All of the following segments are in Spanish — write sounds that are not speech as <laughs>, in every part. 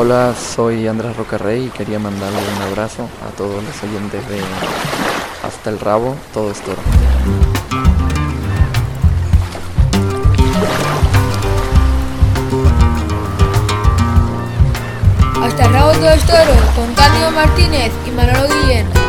Hola, soy Andrés Rocarrey y quería mandarle un abrazo a todos los oyentes de Hasta el Rabo, todo es toro. Hasta el Rabo, todo es toro, con Cándido Martínez y Manolo Guillén.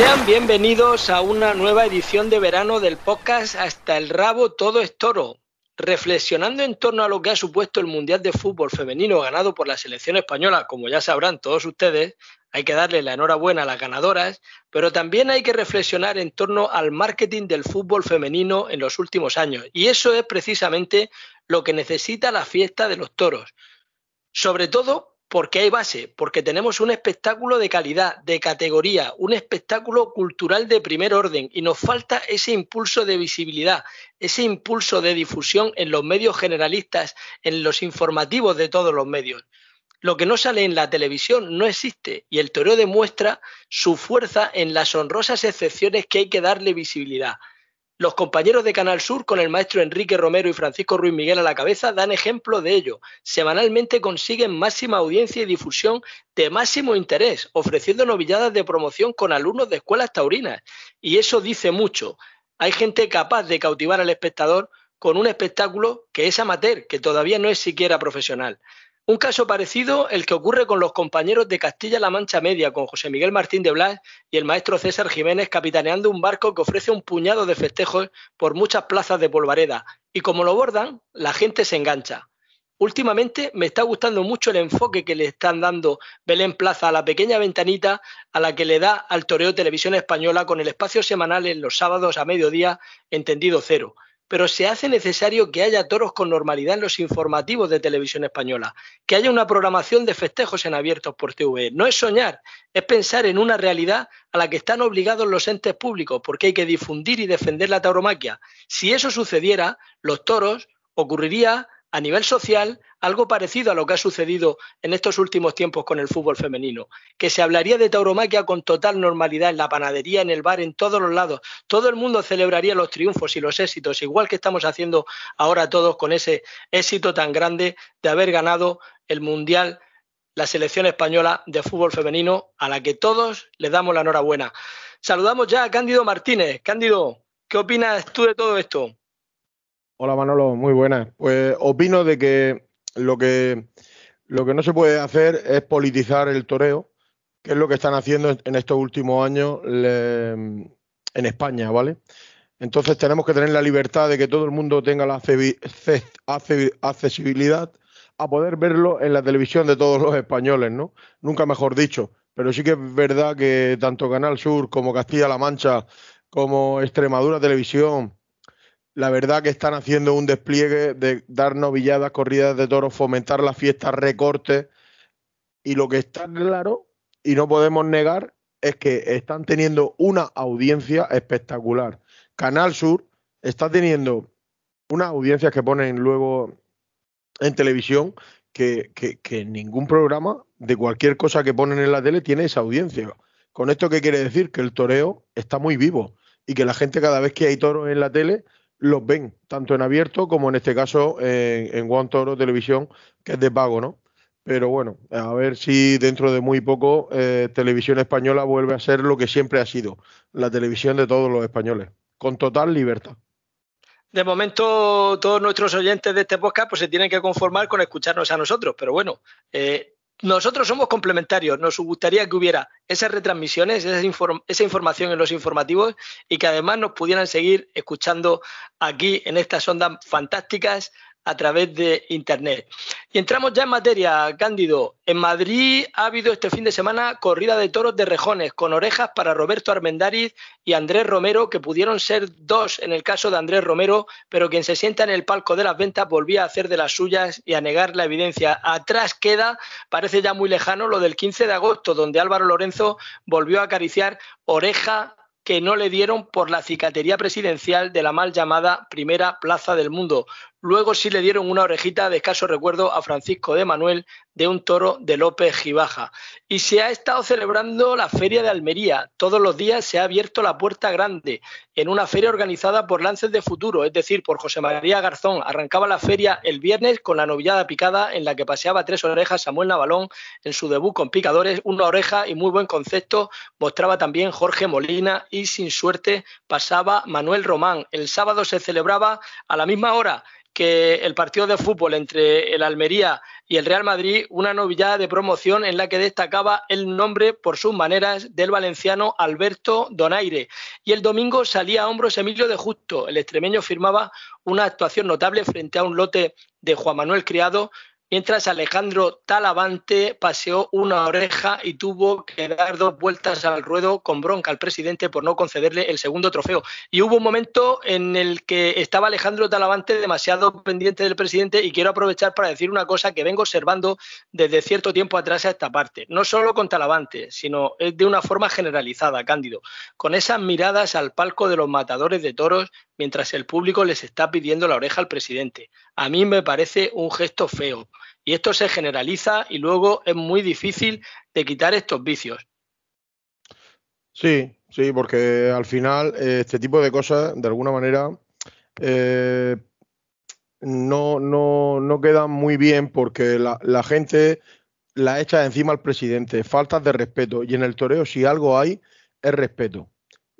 Sean bienvenidos a una nueva edición de verano del podcast Hasta el rabo todo es toro. Reflexionando en torno a lo que ha supuesto el Mundial de Fútbol Femenino ganado por la selección española, como ya sabrán todos ustedes, hay que darle la enhorabuena a las ganadoras, pero también hay que reflexionar en torno al marketing del fútbol femenino en los últimos años. Y eso es precisamente lo que necesita la fiesta de los toros. Sobre todo porque hay base, porque tenemos un espectáculo de calidad, de categoría, un espectáculo cultural de primer orden y nos falta ese impulso de visibilidad, ese impulso de difusión en los medios generalistas, en los informativos de todos los medios. Lo que no sale en la televisión no existe y el toreo demuestra su fuerza en las honrosas excepciones que hay que darle visibilidad. Los compañeros de Canal Sur, con el maestro Enrique Romero y Francisco Ruiz Miguel a la cabeza, dan ejemplo de ello. Semanalmente consiguen máxima audiencia y difusión de máximo interés, ofreciendo novilladas de promoción con alumnos de escuelas taurinas. Y eso dice mucho. Hay gente capaz de cautivar al espectador con un espectáculo que es amateur, que todavía no es siquiera profesional. Un caso parecido el que ocurre con los compañeros de Castilla-La Mancha Media, con José Miguel Martín de Blas y el maestro César Jiménez capitaneando un barco que ofrece un puñado de festejos por muchas plazas de Polvareda. Y como lo bordan, la gente se engancha. Últimamente me está gustando mucho el enfoque que le están dando Belén Plaza a la pequeña ventanita a la que le da al Toreo Televisión Española con el espacio semanal en los sábados a mediodía, entendido cero pero se hace necesario que haya toros con normalidad en los informativos de televisión española, que haya una programación de festejos en abiertos por TV. No es soñar, es pensar en una realidad a la que están obligados los entes públicos, porque hay que difundir y defender la tauromaquia. Si eso sucediera, los toros ocurriría a nivel social algo parecido a lo que ha sucedido en estos últimos tiempos con el fútbol femenino, que se hablaría de tauromaquia con total normalidad en la panadería, en el bar, en todos los lados. Todo el mundo celebraría los triunfos y los éxitos, igual que estamos haciendo ahora todos con ese éxito tan grande de haber ganado el Mundial la selección española de fútbol femenino, a la que todos le damos la enhorabuena. Saludamos ya a Cándido Martínez. Cándido, ¿qué opinas tú de todo esto? Hola Manolo, muy buenas. Pues opino de que lo que lo que no se puede hacer es politizar el toreo, que es lo que están haciendo en estos últimos años en España, ¿vale? Entonces tenemos que tener la libertad de que todo el mundo tenga la accesibilidad a poder verlo en la televisión de todos los españoles, ¿no? Nunca mejor dicho. Pero sí que es verdad que tanto Canal Sur como Castilla-La Mancha, como Extremadura Televisión, la verdad que están haciendo un despliegue de dar novilladas, corridas de toros, fomentar las fiestas, recortes. Y lo que está claro, y no podemos negar, es que están teniendo una audiencia espectacular. Canal Sur está teniendo unas audiencias que ponen luego en televisión que, que, ningún programa de cualquier cosa que ponen en la tele tiene esa audiencia. ¿Con esto qué quiere decir? Que el toreo está muy vivo y que la gente cada vez que hay toros en la tele los ven, tanto en abierto como en este caso en, en One Toro Televisión, que es de pago, ¿no? Pero bueno, a ver si dentro de muy poco eh, Televisión Española vuelve a ser lo que siempre ha sido, la televisión de todos los españoles, con total libertad. De momento, todos nuestros oyentes de este podcast pues, se tienen que conformar con escucharnos a nosotros, pero bueno, eh, nosotros somos complementarios, nos gustaría que hubiera esas retransmisiones, esa, información en los informativos y que además nos pudieran seguir escuchando aquí en estas ondas fantásticas a través de Internet. Y entramos ya en materia, Cándido. En Madrid ha habido este fin de semana corrida de toros de rejones con orejas para Roberto Armendariz y Andrés Romero, que pudieron ser dos en el caso de Andrés Romero, pero quien se sienta en el palco de las ventas volvía a hacer de las suyas y a negar la evidencia. Atrás queda, parece ya muy lejano, lo del 15 de agosto, donde Álvaro Lorenzo volvió a acariciar oreja que no le dieron por la cicatería presidencial de la mal llamada primera plaza del mundo. Luego sí le dieron una orejita de escaso recuerdo a Francisco de Manuel de un toro de López Gibaja. Y se ha estado celebrando la Feria de Almería. Todos los días se ha abierto la puerta grande en una feria organizada por Lances de Futuro, es decir, por José María Garzón. Arrancaba la feria el viernes con la novillada picada en la que paseaba tres orejas Samuel Navalón en su debut con picadores, una oreja y muy buen concepto mostraba también Jorge Molina y sin suerte pasaba Manuel Román. El sábado se celebraba a la misma hora que el partido de fútbol entre el Almería y el Real Madrid, una novillada de promoción en la que destacaba el nombre por sus maneras del valenciano Alberto Donaire. Y el domingo salía a hombros Emilio de Justo. El extremeño firmaba una actuación notable frente a un lote de Juan Manuel Criado mientras Alejandro Talavante paseó una oreja y tuvo que dar dos vueltas al ruedo con bronca al presidente por no concederle el segundo trofeo. Y hubo un momento en el que estaba Alejandro Talavante demasiado pendiente del presidente y quiero aprovechar para decir una cosa que vengo observando desde cierto tiempo atrás a esta parte, no solo con Talavante, sino de una forma generalizada, Cándido, con esas miradas al palco de los matadores de toros mientras el público les está pidiendo la oreja al presidente. A mí me parece un gesto feo y esto se generaliza y luego es muy difícil de quitar estos vicios. Sí, sí, porque al final eh, este tipo de cosas, de alguna manera, eh, no, no, no, quedan muy bien porque la, la, gente la echa encima al presidente, faltas de respeto. Y en el toreo, si algo hay, es respeto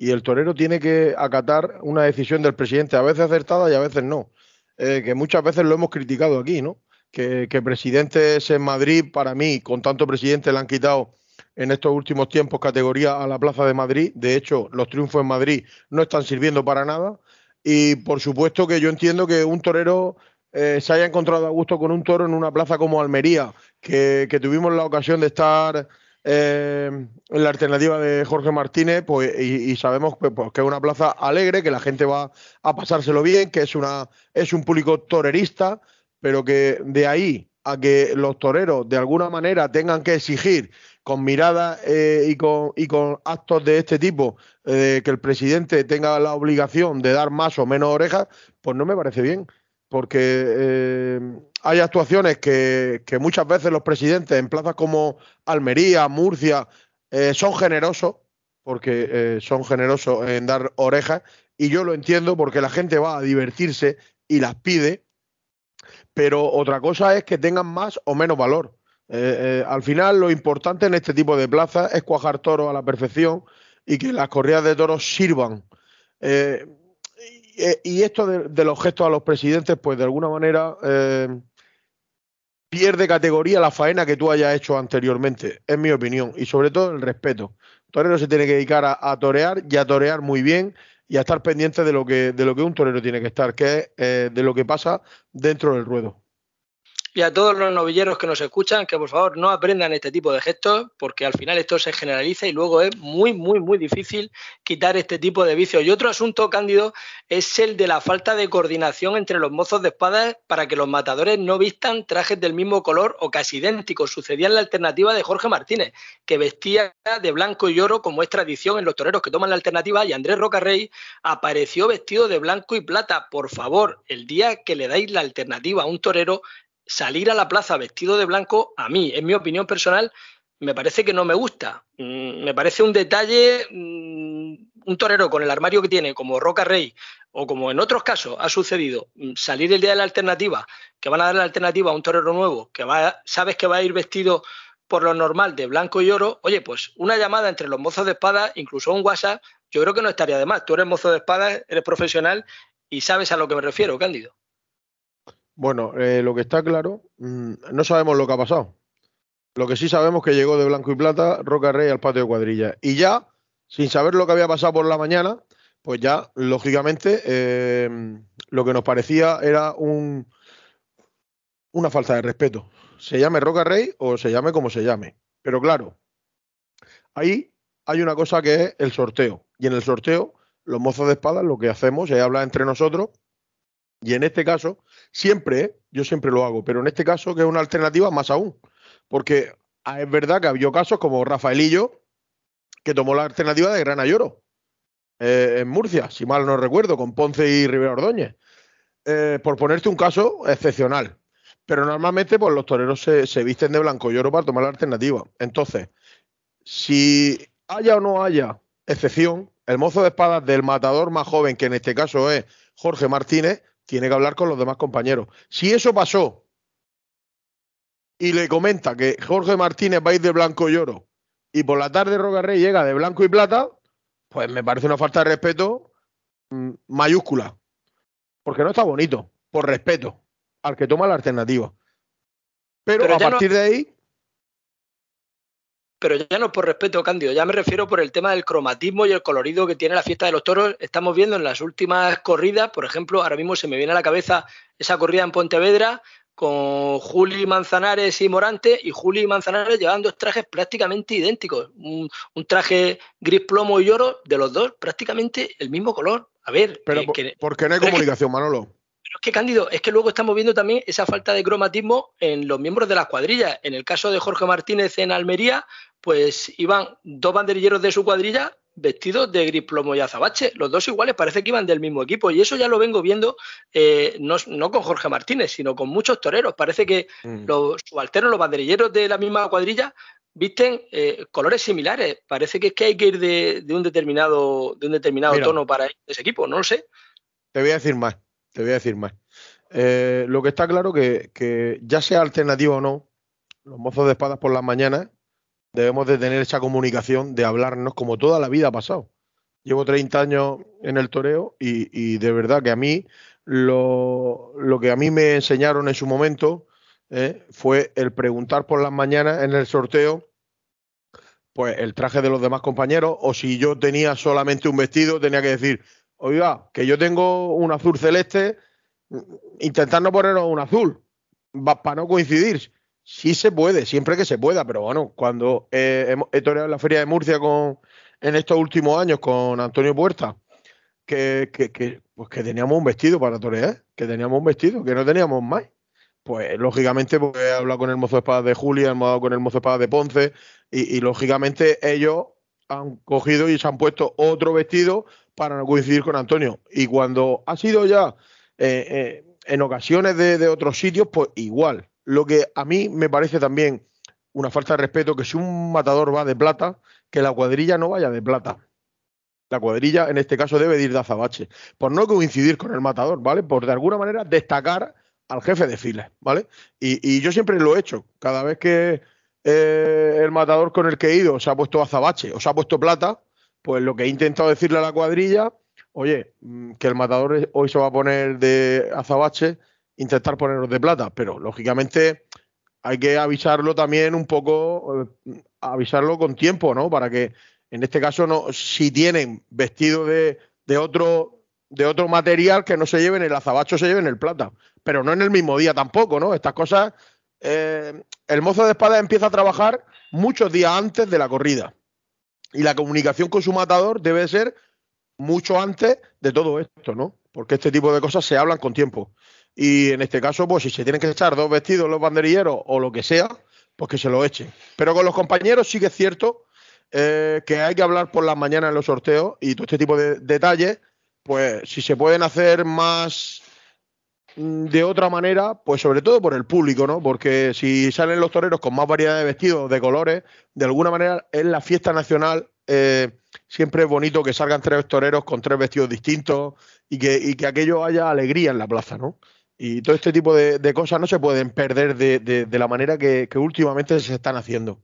y el torero tiene que acatar una decisión del presidente, a veces acertada y a veces no. Eh, que muchas veces lo hemos criticado aquí, ¿no? Que, presidentes en Madrid, para mí, con tanto presidente, le han quitado en estos últimos tiempos categoría a la Plaza de Madrid. De hecho, los triunfos en Madrid no están sirviendo para nada. Y por supuesto que yo entiendo que un torero eh, se haya encontrado a gusto con un toro en una plaza como Almería, que tuvimos la ocasión de estar eh, la alternativa de Jorge Martínez, pues, y, sabemos pues, pues, que es una plaza alegre, que la gente va a pasárselo bien, que es una es un público torerista, pero que de ahí a que los toreros de alguna manera tengan que exigir con miradas eh, y, con, y con actos de este tipo eh, que el presidente tenga la obligación de dar más o menos orejas, pues no me parece bien porque eh, hay actuaciones que, muchas veces los presidentes en plazas como Almería, Murcia, eh, son generosos, porque eh, son generosos en dar orejas, y yo lo entiendo porque la gente va a divertirse y las pide, pero otra cosa es que tengan más o menos valor. al final lo importante en este tipo de plazas es cuajar toros a la perfección y que las corridas de toros sirvan. Y esto de, los gestos a los presidentes, pues de alguna manera eh, pierde categoría la faena que tú hayas hecho anteriormente, es mi opinión, y sobre todo el respeto. Torero se tiene que dedicar a, torear y a torear muy bien y a estar pendiente de lo que, de lo que un torero tiene que estar, que es eh, de lo que pasa dentro del ruedo y a todos los novilleros que nos escuchan que por favor no aprendan este tipo de gestos porque al final esto se generaliza y luego es muy, muy, muy difícil quitar este tipo de vicios. Y otro asunto, Cándido, es el de la falta de coordinación entre los mozos de espadas para que los matadores no vistan trajes del mismo color o casi idénticos. Sucedía en la alternativa de Jorge Martínez, que vestía de blanco y oro como es tradición en los toreros que toman la alternativa y Andrés Rocarrey apareció vestido de blanco y plata. Por favor, el día que le dais la alternativa a un torero, salir a la plaza vestido de blanco, a mí, en mi opinión personal, me parece que no me gusta. Mm, me parece un detalle, mm, un torero con el armario que tiene, como Roca Rey, o como en otros casos ha sucedido, mm, salir el día de la alternativa, que van a dar la alternativa a un torero nuevo, que va, sabes que va a ir vestido por lo normal de blanco y oro, oye, pues una llamada entre los mozos de espada, incluso un WhatsApp, yo creo que no estaría de más. Tú eres mozo de espada, eres profesional y sabes a lo que me refiero, Cándido. Bueno, eh, lo que está claro, mm, no sabemos lo que ha pasado. Lo que sí sabemos que llegó de blanco y plata Roca Rey al patio de cuadrilla. Y ya, sin saber lo que había pasado por la mañana, pues ya, lógicamente, eh, lo que nos parecía era un, una falta de respeto. Se llame Roca Rey o se llame como se llame. Pero claro, ahí hay una cosa que es el sorteo. Y en el sorteo, los mozos de espadas lo que hacemos es hablar entre nosotros y en este caso, siempre, yo siempre lo hago, pero en este caso que es una alternativa más aún. Porque ah, es verdad que había casos como Rafaelillo, que tomó la alternativa de Grana Lloro, eh, en Murcia, si mal no recuerdo, con Ponce y Rivera Ordóñez. eh, por ponerte un caso excepcional. Pero normalmente pues, los toreros se, visten de blanco y oro para tomar la alternativa. Entonces, si haya o no haya excepción, el mozo de espadas del matador más joven, que en este caso es Jorge Martínez, tiene que hablar con los demás compañeros. Si eso pasó y le comenta que Jorge Martínez va a ir de blanco y oro y por la tarde Roca Rey llega de blanco y plata, pues me parece una falta de respeto mm, mayúscula. Porque no está bonito, por respeto al que toma la alternativa. Pero, a partir de ahí. Pero ya no por respeto, Cándido, ya me refiero por el tema del cromatismo y el colorido que tiene la fiesta de los toros. Estamos viendo en las últimas corridas, por ejemplo, ahora mismo se me viene a la cabeza esa corrida en Pontevedra con Juli Manzanares y Morante, y Juli y Manzanares llevan dos trajes prácticamente idénticos. Un, traje gris plomo y oro, de los dos, prácticamente el mismo color. A ver. Pero, ¿por qué no hay <laughs> comunicación, Manolo? Pero es que, Cándido, es que luego estamos viendo también esa falta de cromatismo en los miembros de las cuadrillas. En el caso de Jorge Martínez en Almería, pues iban dos banderilleros de su cuadrilla vestidos de gris plomo y azabache. Los dos iguales parece que iban del mismo equipo. Y eso ya lo vengo viendo eh, no, con Jorge Martínez, sino con muchos toreros. Parece que mm. los subalternos, los banderilleros de la misma cuadrilla, visten eh, colores similares. Parece que es que hay que ir de, un determinado, de un determinado tono para ese equipo. No lo sé. Te voy a decir más. Te voy a decir más. Eh, lo que está claro que, que ya sea alternativo o no, los mozos de espadas por las mañanas debemos de tener esa comunicación de hablarnos como toda la vida ha pasado. Llevo 30 años en el toreo y, de verdad que a mí lo, que a mí me enseñaron en su momento eh, fue el preguntar por las mañanas en el sorteo pues el traje de los demás compañeros o si yo tenía solamente un vestido tenía que decir, oiga, que yo tengo un azul celeste, intentar no ponernos un azul para no coincidir. Sí se puede, siempre que se pueda, pero bueno, cuando he, toreado en la Feria de Murcia con, en estos últimos años con Antonio Puerta, que, que, pues que teníamos un vestido para torear, que teníamos un vestido, que no teníamos más. Pues lógicamente pues, he hablado con el mozo de espadas de Julia, hemos hablado con el mozo de espadas de Ponce, y, lógicamente ellos han cogido y se han puesto otro vestido para no coincidir con Antonio. Y cuando ha sido ya eh, eh, en ocasiones de, de, otros sitios, pues igual. Lo que a mí me parece también una falta de respeto que si un matador va de plata, que la cuadrilla no vaya de plata. La cuadrilla, en este caso, debe ir de azabache. Por no coincidir con el matador, ¿vale? Por de alguna manera destacar al jefe de filas, ¿vale? Y, yo siempre lo he hecho. Cada vez que eh, el matador con el que he ido se ha puesto azabache o se ha puesto plata, pues lo que he intentado decirle a la cuadrilla, oye, mm, que el matador hoy se va a poner de azabache intentar ponerlos de plata, pero lógicamente hay que avisarlo también un poco, eh, avisarlo con tiempo, ¿no? Para que en este caso no, si tienen vestido de, otro de otro material que no se lleven el azabacho, se lleven el plata, pero no en el mismo día tampoco, ¿no? Estas cosas, eh, el mozo de espada empieza a trabajar muchos días antes de la corrida y la comunicación con su matador debe ser mucho antes de todo esto, ¿no? Porque este tipo de cosas se hablan con tiempo. Y en este caso, pues si se tienen que echar dos vestidos los banderilleros o lo que sea, pues que se lo echen. Pero con los compañeros sí que es cierto eh, que hay que hablar por las mañanas en los sorteos y todo este tipo de detalles, pues si se pueden hacer más mm, de otra manera, pues sobre todo por el público, ¿no? Porque si salen los toreros con más variedad de vestidos, de colores, de alguna manera en la fiesta nacional eh, siempre es bonito que salgan tres toreros con tres vestidos distintos y que aquello haya alegría en la plaza, ¿no? Y todo este tipo de, cosas no se pueden perder de, la manera que, últimamente se están haciendo.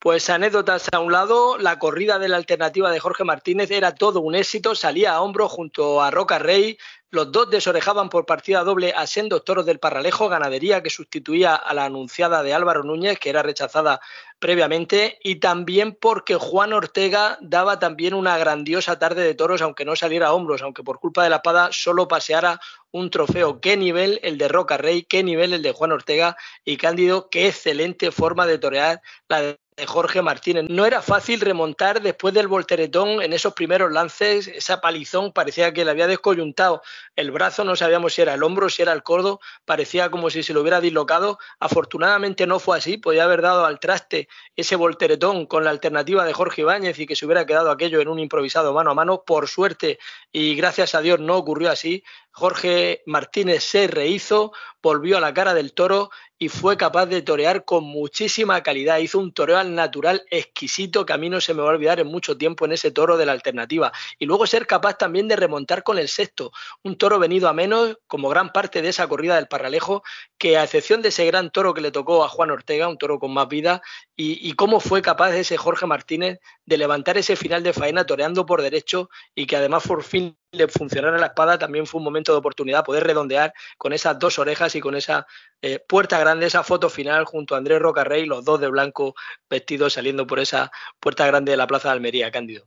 Pues anécdotas a un lado, la corrida de la alternativa de Jorge Martínez era todo un éxito, salía a hombro junto a Roca Rey, los dos desorejaban por partida doble a toros del Parralejo, ganadería que sustituía a la anunciada de Álvaro Núñez, que era rechazada previamente, y también porque Juan Ortega daba también una grandiosa tarde de toros, aunque no saliera a hombros, aunque por culpa de la espada solo paseara un trofeo. Qué nivel el de Roca Rey, qué nivel el de Juan Ortega y Cándido, qué excelente forma de torear la de Jorge Martínez. No era fácil remontar después del volteretón en esos primeros lances, esa palizón parecía que le había descoyuntado el brazo, no sabíamos si era el hombro, si era el codo, parecía como si se lo hubiera dislocado. Afortunadamente no fue así, podía haber dado al traste ese volteretón con la alternativa de Jorge Ibáñez y que se hubiera quedado aquello en un improvisado mano a mano. Por suerte y gracias a Dios no ocurrió así. Jorge Martínez se rehizo, volvió a la cara del toro y fue capaz de torear con muchísima calidad. Hizo un toreo al natural exquisito que a mí no se me va a olvidar en mucho tiempo en ese toro de la alternativa. Y luego ser capaz también de remontar con el sexto. Un toro venido a menos, como gran parte de esa corrida del Parralejo, que a excepción de ese gran toro que le tocó a Juan Ortega, un toro con más vida, y, cómo fue capaz ese Jorge Martínez de levantar ese final de faena toreando por derecho y que además por fin le funcionara la espada, también fue un momento de oportunidad poder redondear con esas dos orejas y con esa eh, puerta grande, esa foto final junto a Andrés Rocarrey, los dos de blanco vestidos saliendo por esa puerta grande de la Plaza de Almería, Cándido.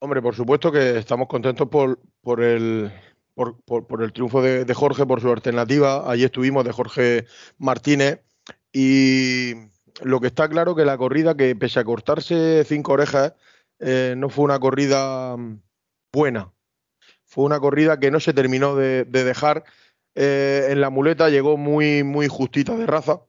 Hombre, por supuesto que estamos contentos por, por el, por, el triunfo de, Jorge, por su alternativa. Allí estuvimos de Jorge Martínez y lo que está claro que la corrida, que pese a cortarse cinco orejas, eh, no fue una corrida buena. Fue una corrida que no se terminó de, dejar. Eh, en la muleta llegó muy, muy justita de raza.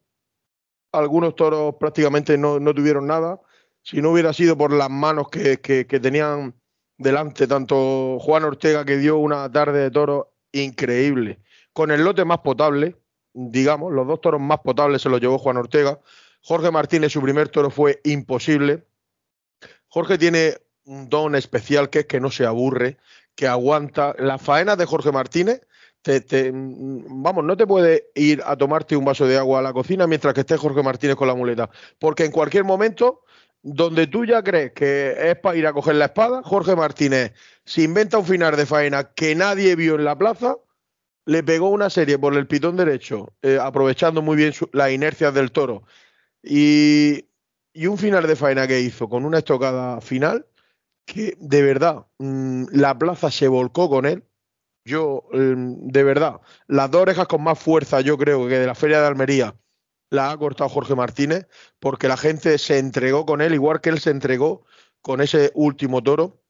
Algunos toros prácticamente no, tuvieron nada. Si no hubiera sido por las manos que, tenían delante, tanto Juan Ortega, que dio una tarde de toros increíble, con el lote más potable, digamos, los dos toros más potables se los llevó Juan Ortega. Jorge Martínez, su primer toro fue imposible. Jorge tiene un don especial que es que no se aburre, que aguanta. Las faenas de Jorge Martínez, te, vamos, no te puede ir a tomarte un vaso de agua a la cocina mientras que esté Jorge Martínez con la muleta, porque en cualquier momento, donde tú ya crees que es para ir a coger la espada, Jorge Martínez se inventa un final de faena que nadie vio en la plaza, le pegó una serie por el pitón derecho, eh, aprovechando muy bien las inercias del toro, y, y un final de faena que hizo con una estocada final que de verdad mm, la plaza se volcó con él. Yo, mm, de verdad, las dos orejas con más fuerza, yo creo que de la Feria de Almería, la ha cortado Jorge Martínez, porque la gente se entregó con él, igual que él se entregó con ese último toro,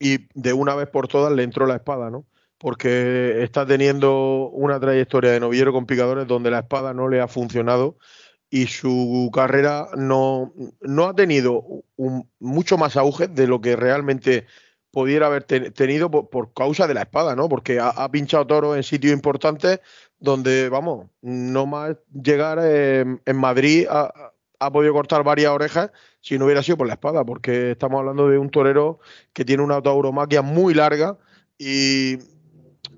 y de una vez por todas le entró la espada, ¿no? Porque está teniendo una trayectoria de novillero con picadores donde la espada no le ha funcionado y su carrera no, no ha tenido un, mucho más auge de lo que realmente pudiera haber tenido por, causa de la espada, ¿no? Porque ha, pinchado toro en sitios importantes donde, vamos, no más llegar en Madrid ha, ha, podido cortar varias orejas si no hubiera sido por la espada, porque estamos hablando de un torero que tiene una autoauromaquia muy larga y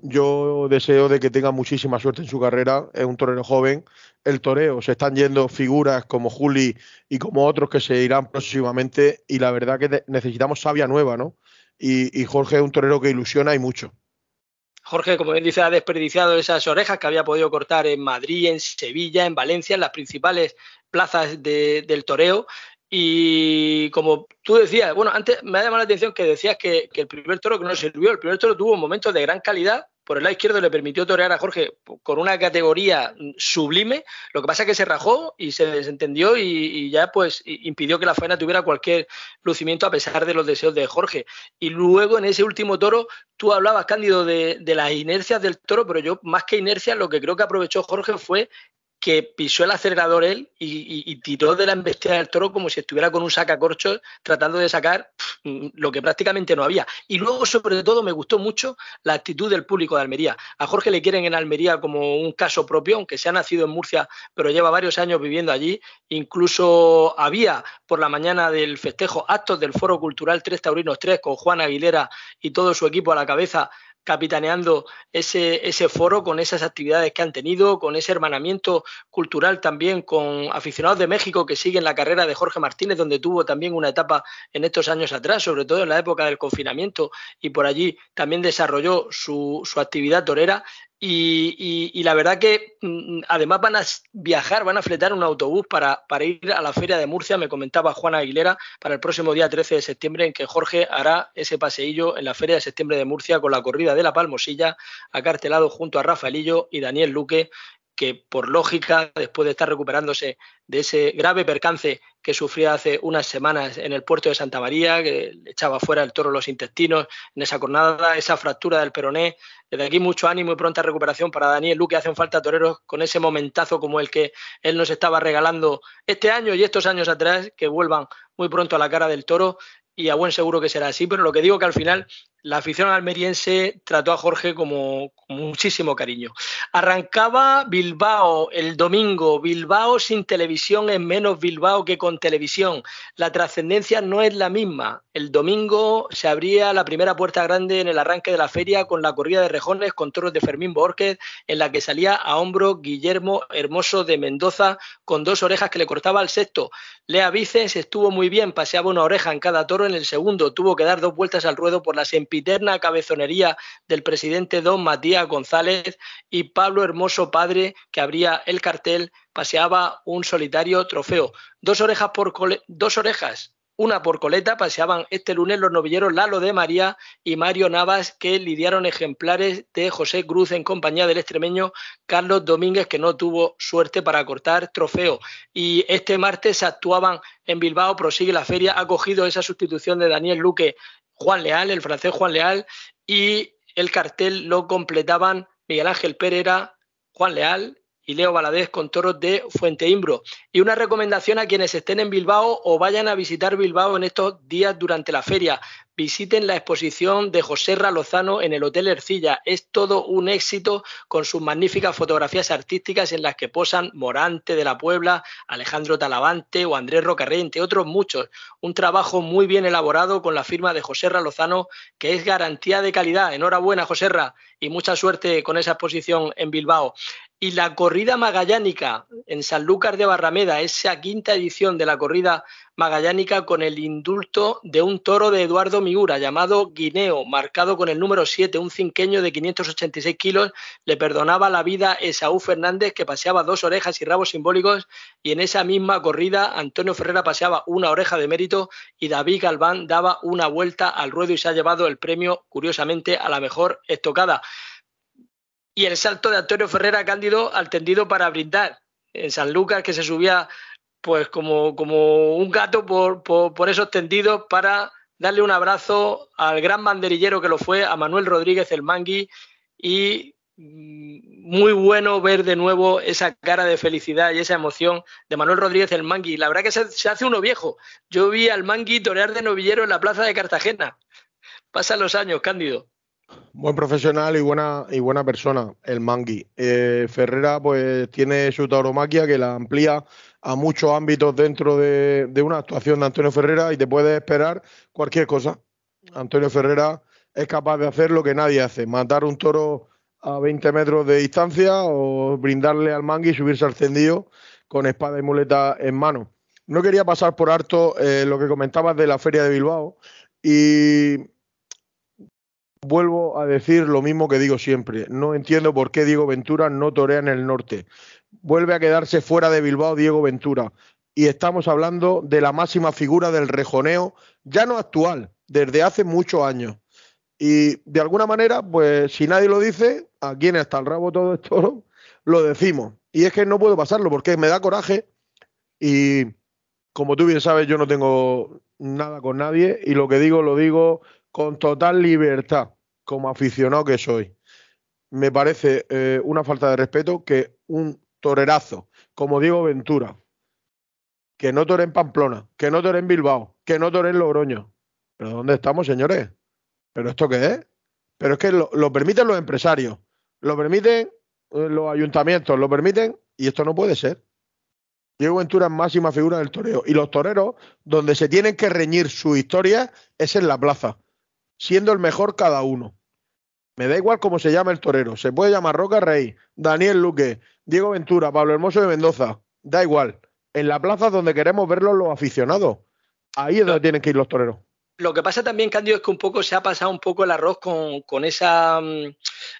yo deseo de que tenga muchísima suerte en su carrera. Es un torero joven. El toreo se están yendo figuras como Juli y como otros que se irán próximamente. Y la verdad que necesitamos sabia nueva, ¿no? Y, Jorge es un torero que ilusiona y mucho. Jorge, como bien dice, ha desperdiciado esas orejas que había podido cortar en Madrid, en Sevilla, en Valencia, en las principales plazas del toreo. Y como tú decías, bueno, antes me ha llamado la atención que decías que, que, el primer toro que no sirvió, el primer toro tuvo momentos de gran calidad, por el lado izquierdo le permitió torear a Jorge con una categoría sublime. Lo que pasa es que se rajó y se desentendió y, ya pues impidió que la faena tuviera cualquier lucimiento a pesar de los deseos de Jorge. Y luego en ese último toro, tú hablabas, Cándido, de, de las inercias del toro, pero yo más que inercias, lo que creo que aprovechó Jorge fue que pisó el acelerador él y, tiró de la embestida del toro como si estuviera con un sacacorchos tratando de sacar lo que prácticamente no había. Y luego, sobre todo, me gustó mucho la actitud del público de Almería. A Jorge le quieren en Almería como un caso propio, aunque se ha nacido en Murcia, pero lleva varios años viviendo allí. Incluso había por la mañana del festejo actos del Foro Cultural Tres Taurinos 3 con Juan Aguilera y todo su equipo a la cabeza capitaneando ese, foro con esas actividades que han tenido, con ese hermanamiento cultural también con aficionados de México que siguen la carrera de Jorge Martínez, donde tuvo también una etapa en estos años atrás, sobre todo en la época del confinamiento, y por allí también desarrolló su actividad torera. Y, la verdad que mm, además van a viajar, van a fletar un autobús para, para, ir a la feria de Murcia, me comentaba Juana Aguilera, para el próximo día 13 de septiembre, en que Jorge hará ese paseillo en la feria de septiembre de Murcia con la corrida de la Palmosilla, acartelado junto a Rafaelillo y Daniel Luque, que por lógica, después de estar recuperándose de ese grave percance que sufría hace unas semanas en el puerto de Santa María, que echaba fuera el toro los intestinos en esa jornada, esa fractura del peroné. Desde aquí mucho ánimo y pronta recuperación para Daniel Luque. Hacen falta toreros con ese momentazo como el que él nos estaba regalando este año y estos años atrás, que vuelvan muy pronto a la cara del toro y a buen seguro que será así, pero lo que digo que al final la afición almeriense trató a Jorge como, con muchísimo cariño. Arrancaba Bilbao el domingo. Bilbao sin televisión es menos Bilbao que con televisión. La trascendencia no es la misma. El domingo se abría la primera puerta grande en el arranque de la feria con la corrida de rejones con toros de Fermín Borges, en la que salía a hombro Guillermo Hermoso de Mendoza con dos orejas que le cortaba al sexto. Lea Vices estuvo muy bien, paseaba una oreja en cada toro en el segundo. Tuvo que dar dos vueltas al ruedo por la sempiterna cabezonería del presidente don Matías González y Pablo Hermoso Padre, que abría el cartel, paseaba un solitario trofeo. Dos orejas por dos orejas una por coleta paseaban este lunes los novilleros Lalo de María y Mario Navas, que lidiaron ejemplares de José Cruz en compañía del extremeño Carlos Domínguez, que no tuvo suerte para cortar trofeo. Y este martes actuaban en Bilbao, prosigue la feria, ha cogido esa sustitución de Daniel Luque, Juan Leal, el francés Juan Leal, y el cartel lo completaban Miguel Ángel Pereira, Juan Leal y Leo Valadez con toros de Fuente Imbro. Y una recomendación a quienes estén en Bilbao o vayan a visitar Bilbao en estos días durante la feria. Visiten la exposición de José Lozano en el Hotel Ercilla. Es todo un éxito con sus magníficas fotografías artísticas en las que posan Morante de la Puebla, Alejandro Talavante o Andrés Rocarrey, otros muchos. Un trabajo muy bien elaborado con la firma de José Lozano, que es garantía de calidad. Enhorabuena, José y mucha suerte con esa exposición en Bilbao y la corrida magallánica en Sanlúcar de Barrameda, esa quinta edición de la corrida magallánica con el indulto de un toro de Eduardo Miura llamado Guineo, marcado con el número 7, un cinqueño de 586 kilos, le perdonaba la vida Esaú Fernández que paseaba dos orejas y rabos simbólicos y en esa misma corrida Antonio Ferrera paseaba una oreja de mérito y David Galván daba una vuelta al ruedo y se ha llevado el premio curiosamente a la mejor estocada y el salto de Antonio Ferrera Cándido al tendido para brindar en San Lucas, que se subía pues como, como un gato por, por, esos tendidos para darle un abrazo al gran banderillero que lo fue, a Manuel Rodríguez el Mangui, y mm, muy bueno ver de nuevo esa cara de felicidad y esa emoción de Manuel Rodríguez el Mangui. La verdad que se, se hace uno viejo. Yo vi al Mangui torear de novillero en la plaza de Cartagena. Pasan los años, Cándido. Buen profesional y buena, y buena persona, el Mangui. Eh, Ferrera pues tiene su tauromaquia que la amplía a muchos ámbitos dentro de, una actuación de Antonio Ferrera y te puedes esperar cualquier cosa. Antonio Ferrera es capaz de hacer lo que nadie hace, matar un toro a 20 metros de distancia o brindarle al Mangui y subirse al cendido con espada y muleta en mano. No quería pasar por harto eh, lo que comentabas de la feria de Bilbao y vuelvo a decir lo mismo que digo siempre. No entiendo por qué Diego Ventura no torea en el norte. Vuelve a quedarse fuera de Bilbao Diego Ventura. Y estamos hablando de la máxima figura del rejoneo, ya no actual, desde hace muchos años. Y de alguna manera, pues si nadie lo dice, aquí en hasta el rabo todo esto lo decimos. Y es que no puedo pasarlo porque me da coraje y como tú bien sabes, yo no tengo nada con nadie y lo que digo lo digo con total libertad como aficionado que soy, me parece eh, una falta de respeto que un torerazo como Diego Ventura, que no tore en Pamplona, que no tore en Bilbao, que no tore en Logroño. ¿Pero dónde estamos, señores? ¿Pero esto qué es? Pero es que lo, permiten los empresarios, lo permiten eh, los ayuntamientos, lo permiten y esto no puede ser. Diego Ventura es máxima figura del toreo. Y los toreros, donde se tienen que reñir su historia, es en la plaza siendo el mejor cada uno. Me da igual cómo se llama el torero. Se puede llamar Roca Rey, Daniel Luque, Diego Ventura, Pablo Hermoso de Mendoza. Da igual. En la plaza donde queremos verlos los aficionados. Ahí es donde tienen que ir los toreros. Lo que pasa también, Cándido, es que un poco se ha pasado un poco el arroz con, esa, mm,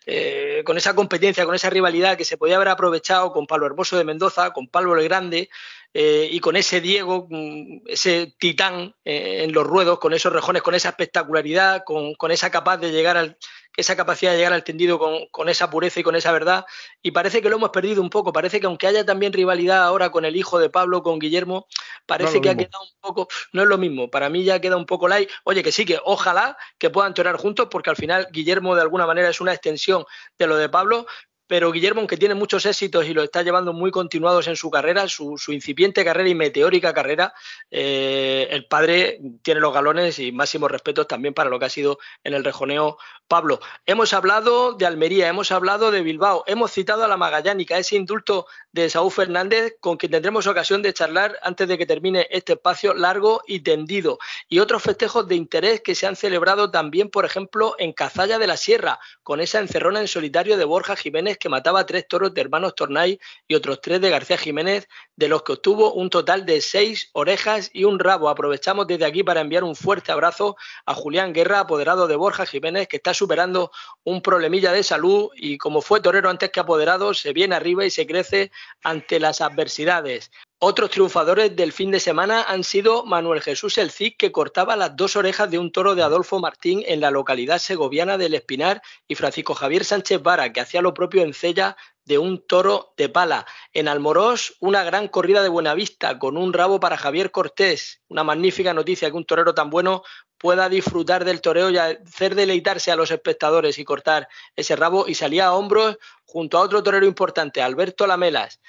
eh, con esa competencia, con esa rivalidad que se podía haber aprovechado con Pablo Hermoso de Mendoza, con Pablo el Grande, eh, y con ese Diego, mm, ese titán eh, en los ruedos, con esos rejones, con esa espectacularidad, con, esa capaz de llegar al, esa capacidad de llegar al tendido con, esa pureza y con esa verdad. Y parece que lo hemos perdido un poco. Parece que aunque haya también rivalidad ahora con el hijo de Pablo, con Guillermo, parece que ha quedado un poco. No es lo mismo. Para mí ya queda un poco light. Oye, que sí, que ojalá que puedan torear juntos, porque al final Guillermo de alguna manera es una extensión de lo de Pablo, pero Guillermo, aunque tiene muchos éxitos y lo está llevando muy continuados en su carrera, su, incipiente carrera y meteórica carrera, eh, el padre tiene los galones y máximos respetos también para lo que ha sido en el rejoneo Pablo. Hemos hablado de Almería, hemos hablado de Bilbao, hemos citado a la Magallánica, ese indulto de Saúl Fernández con quien tendremos ocasión de charlar antes de que termine este espacio largo y tendido. Y otros festejos de interés que se han celebrado también, por ejemplo, en Cazalla de la Sierra, con esa encerrona en solitario de Borja Jiménez que mataba a tres toros de hermanos Tornay y otros tres de García Jiménez, de los que obtuvo un total de seis orejas y un rabo. Aprovechamos desde aquí para enviar un fuerte abrazo a Julián Guerra, apoderado de Borja Jiménez, que está superando un problemilla de salud y como fue torero antes que apoderado, se viene arriba y se crece ante las adversidades. Otros triunfadores del fin de semana han sido Manuel Jesús El Cid, que cortaba las dos orejas de un toro de Adolfo Martín en la localidad segoviana del Espinar, y Francisco Javier Sánchez Vara, que hacía lo propio en Cella de un toro de pala. En Almorós, una gran corrida de Buenavista con un rabo para Javier Cortés. Una magnífica noticia que un torero tan bueno pueda disfrutar del toreo y hacer deleitarse a los espectadores y cortar ese rabo. Y salía a hombros junto a otro torero importante, Alberto Lamelas.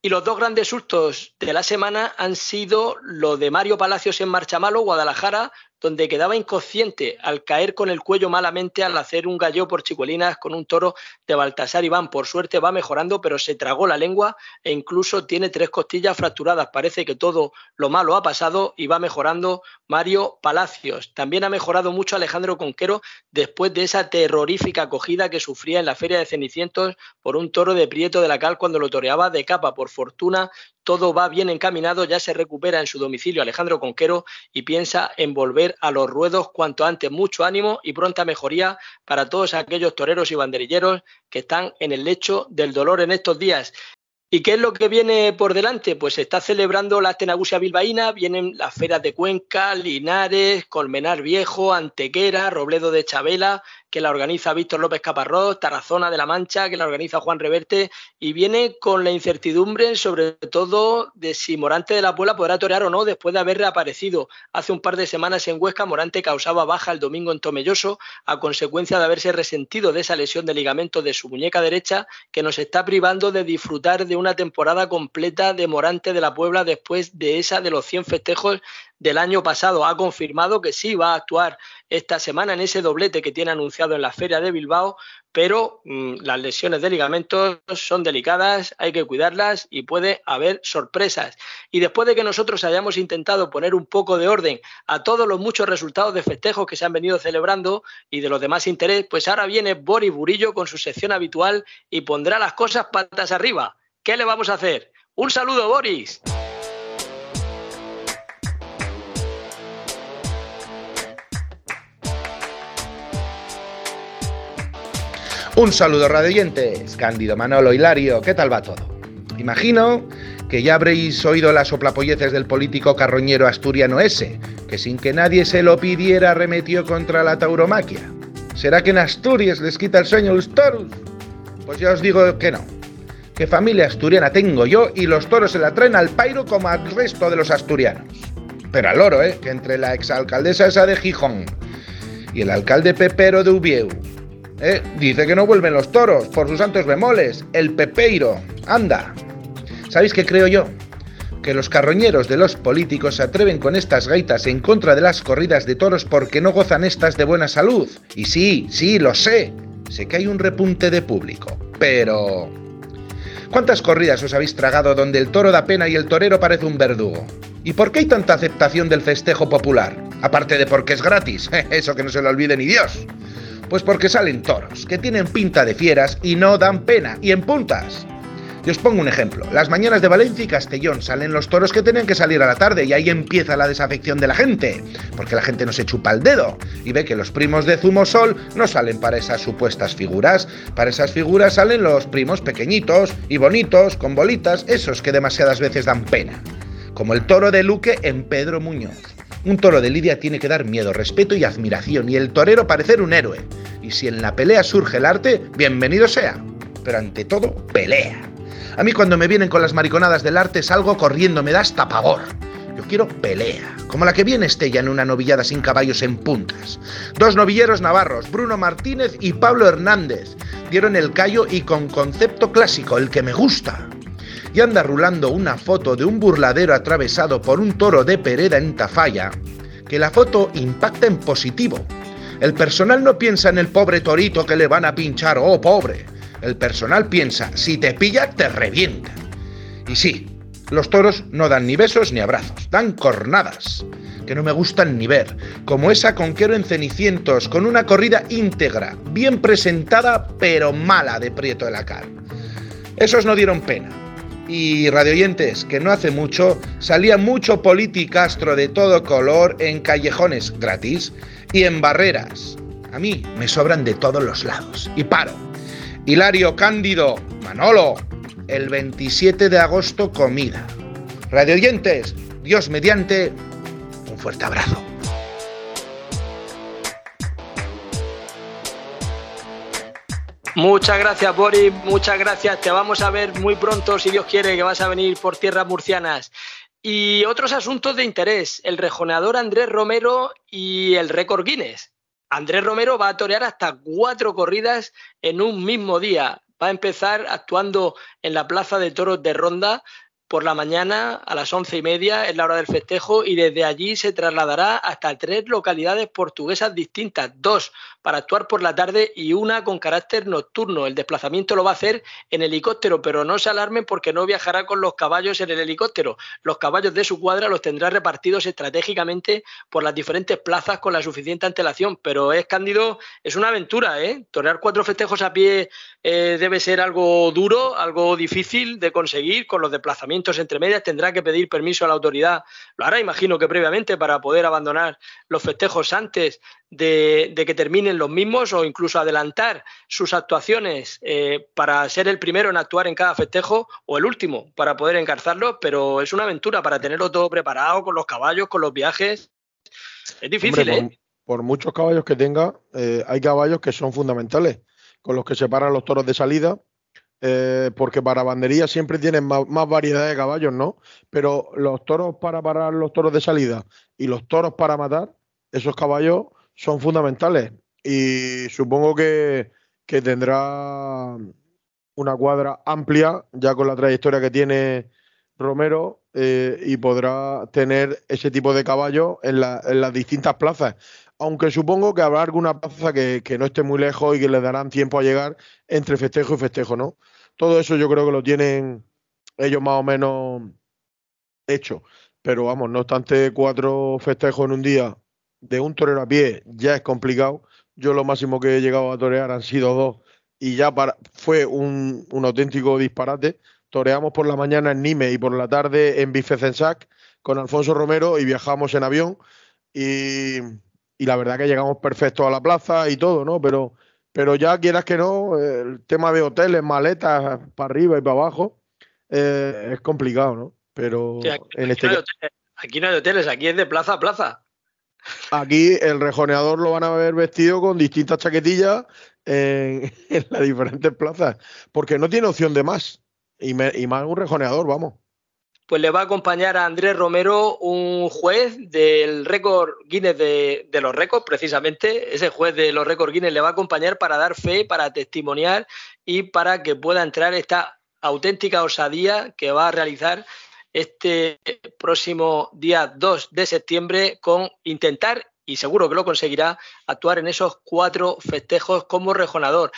Y los dos grandes sustos de la semana han sido lo de Mario Palacios en Marchamalo, Guadalajara, donde quedaba inconsciente al caer con el cuello malamente al hacer un gallo por chicuelinas con un toro de Baltasar Iván. Por suerte va mejorando, pero se tragó la lengua e incluso tiene tres costillas fracturadas. Parece que todo lo malo ha pasado y va mejorando Mario Palacios. También ha mejorado mucho Alejandro Conquero después de esa terrorífica acogida que sufría en la Feria de Cenicientos por un toro de Prieto de la Cal cuando lo toreaba de capa. Por fortuna, todo va bien encaminado, ya se recupera en su domicilio Alejandro Conquero y piensa en volver a los ruedos cuanto antes. Mucho ánimo y pronta mejoría para todos aquellos toreros y banderilleros que están en el lecho del dolor en estos días. ¿Y qué es lo que viene por delante? Pues se está celebrando la Tenagusia Bilbaína, vienen las feras de Cuenca, Linares, Colmenar Viejo, Antequera, Robledo de Chabela, que la organiza Víctor López Caparrós, Tarazona de la Mancha, que la organiza Juan Reverte, y viene con la incertidumbre sobre todo de si Morante de la Puebla podrá torear o no después de haber reaparecido. Hace un par de semanas en Huesca, Morante causaba baja el domingo en Tomelloso a consecuencia de haberse resentido de esa lesión de ligamento de su muñeca derecha que nos está privando de disfrutar de una temporada completa de Morante de la Puebla después de esa de los 100 festejos del año pasado. Ha confirmado que sí va a actuar esta semana en ese doblete que tiene anunciado en la Feria de Bilbao, pero mm, las lesiones de ligamentos son delicadas, hay que cuidarlas y puede haber sorpresas. Y después de que nosotros hayamos intentado poner un poco de orden a todos los muchos resultados de festejos que se han venido celebrando y de los demás interés, pues ahora viene Boris Burillo con su sección habitual y pondrá las cosas patas arriba. ¿Qué le vamos a hacer? Un saludo, Boris. Un saludo radioyentes, Cándido Manolo Hilario, ¿qué tal va todo? Imagino que ya habréis oído las soplapolleces del político carroñero asturiano ese, que sin que nadie se lo pidiera arremetió contra la tauromaquia. ¿Será que en Asturias les quita el sueño los toros? Pues ya os digo que no. ¿Qué familia asturiana tengo yo y los toros se la traen al pairo como al resto de los asturianos? Pero al oro, ¿eh? Que entre la exalcaldesa esa de Gijón y el alcalde Pepero de Ubieu ¿Eh? Dice que no vuelven los toros, por sus santos bemoles. El pepeiro. Anda. ¿Sabéis qué creo yo? Que los carroñeros de los políticos se atreven con estas gaitas en contra de las corridas de toros porque no gozan estas de buena salud. Y sí, sí, lo sé. Sé que hay un repunte de público. Pero... ¿Cuántas corridas os habéis tragado donde el toro da pena y el torero parece un verdugo? ¿Y por qué hay tanta aceptación del festejo popular? Aparte de porque es gratis. <laughs> Eso que no se lo olvide ni Dios. Pues porque salen toros, que tienen pinta de fieras y no dan pena, y en puntas. Y os pongo un ejemplo. Las mañanas de Valencia y Castellón salen los toros que tenían que salir a la tarde y ahí empieza la desafección de la gente, porque la gente no se chupa el dedo y ve que los primos de Zumosol no salen para esas supuestas figuras. Para esas figuras salen los primos pequeñitos y bonitos, con bolitas, esos que demasiadas veces dan pena. Como el toro de Luque en Pedro Muñoz. Un toro de lidia tiene que dar miedo, respeto y admiración, y el torero parecer un héroe. Y si en la pelea surge el arte, bienvenido sea. Pero ante todo, pelea. A mí cuando me vienen con las mariconadas del arte salgo corriendo, me da hasta pavor. Yo quiero pelea, como la que viene Estella en una novillada sin caballos en puntas. Dos novilleros navarros, Bruno Martínez y Pablo Hernández, dieron el callo y con concepto clásico, el que me gusta. Y anda rulando una foto de un burladero atravesado por un toro de Pereda en Tafalla, que la foto impacta en positivo. El personal no piensa en el pobre torito que le van a pinchar, oh pobre. El personal piensa, si te pilla, te revienta. Y sí, los toros no dan ni besos ni abrazos, dan cornadas, que no me gustan ni ver, como esa conquero en Cenicientos, con una corrida íntegra, bien presentada, pero mala de Prieto de la Cal. Esos no dieron pena. Y radioyentes, que no hace mucho salía mucho politicastro de todo color en callejones gratis y en barreras. A mí me sobran de todos los lados. Y paro. Hilario Cándido, Manolo, el 27 de agosto comida. Radio oyentes, Dios mediante, un fuerte abrazo. Muchas gracias, Boris. Muchas gracias. Te vamos a ver muy pronto, si Dios quiere, que vas a venir por tierras murcianas. Y otros asuntos de interés: el rejoneador Andrés Romero y el récord Guinness. Andrés Romero va a torear hasta cuatro corridas en un mismo día va a empezar actuando en la Plaza de Toros de Ronda por la mañana a las once y media es la hora del festejo y desde allí se trasladará hasta tres localidades portuguesas distintas, dos para actuar por la tarde y una con carácter nocturno. El desplazamiento lo va a hacer en helicóptero, pero no se alarmen porque no viajará con los caballos en el helicóptero. Los caballos de su cuadra los tendrá repartidos estratégicamente por las diferentes plazas con la suficiente antelación, pero es Cándido, es una aventura, ¿eh? Torear cuatro festejos a pie eh, debe ser algo duro, algo difícil de conseguir con los desplazamientos entre medias. Tendrá que pedir permiso a la autoridad, lo hará imagino que previamente para poder abandonar los festejos antes de, que terminen los mismos o incluso adelantar sus actuaciones eh, para ser el primero en actuar en cada festejo o el último para poder encarzarlo, pero es una aventura para tenerlo todo preparado con los caballos, con los viajes. Es difícil, ¿eh? Por, muchos caballos que tenga, eh, hay caballos que son fundamentales, con los que se paran los toros de salida, eh, porque para bandería siempre tienen más, variedad de caballos, ¿no? Pero los toros para parar los toros de salida y los toros para matar, esos caballos son fundamentales. Y supongo que, tendrá una cuadra amplia, ya con la trayectoria que tiene Romero, eh, y podrá tener ese tipo de caballos en, las distintas plazas. Aunque supongo que habrá alguna plaza que, no esté muy lejos y que le darán tiempo a llegar entre festejo y festejo, ¿no? Todo eso yo creo que lo tienen ellos más o menos hecho. Pero vamos, no obstante, cuatro festejos en un día de un torero a pie ya es complicado. Yo lo máximo que he llegado a torear han sido dos y ya para, fue un, auténtico disparate. Toreamos por la mañana en Nime y por la tarde en Bifecensac con Alfonso Romero y viajamos en avión y, y, la verdad que llegamos perfectos a la plaza y todo, ¿no? Pero, pero ya quieras que no, el tema de hoteles, maletas para arriba y para abajo eh, es complicado, ¿no? Pero en este... aquí no hay hoteles, aquí es de plaza a plaza. Aquí el rejoneador lo van a ver vestido con distintas chaquetillas en, <laughs> las diferentes plazas, porque no tiene opción de más. Y, más un rejoneador, vamos. Pues le va a acompañar a Andrés Romero, un juez del récord Guinness de, los récords, precisamente. Ese juez de los récords Guinness le va a acompañar para dar fe, para testimoniar y para que pueda entrar esta auténtica osadía que va a realizar este próximo día 2 de septiembre con intentar, y seguro que lo conseguirá, actuar en esos cuatro festejos como rejonador.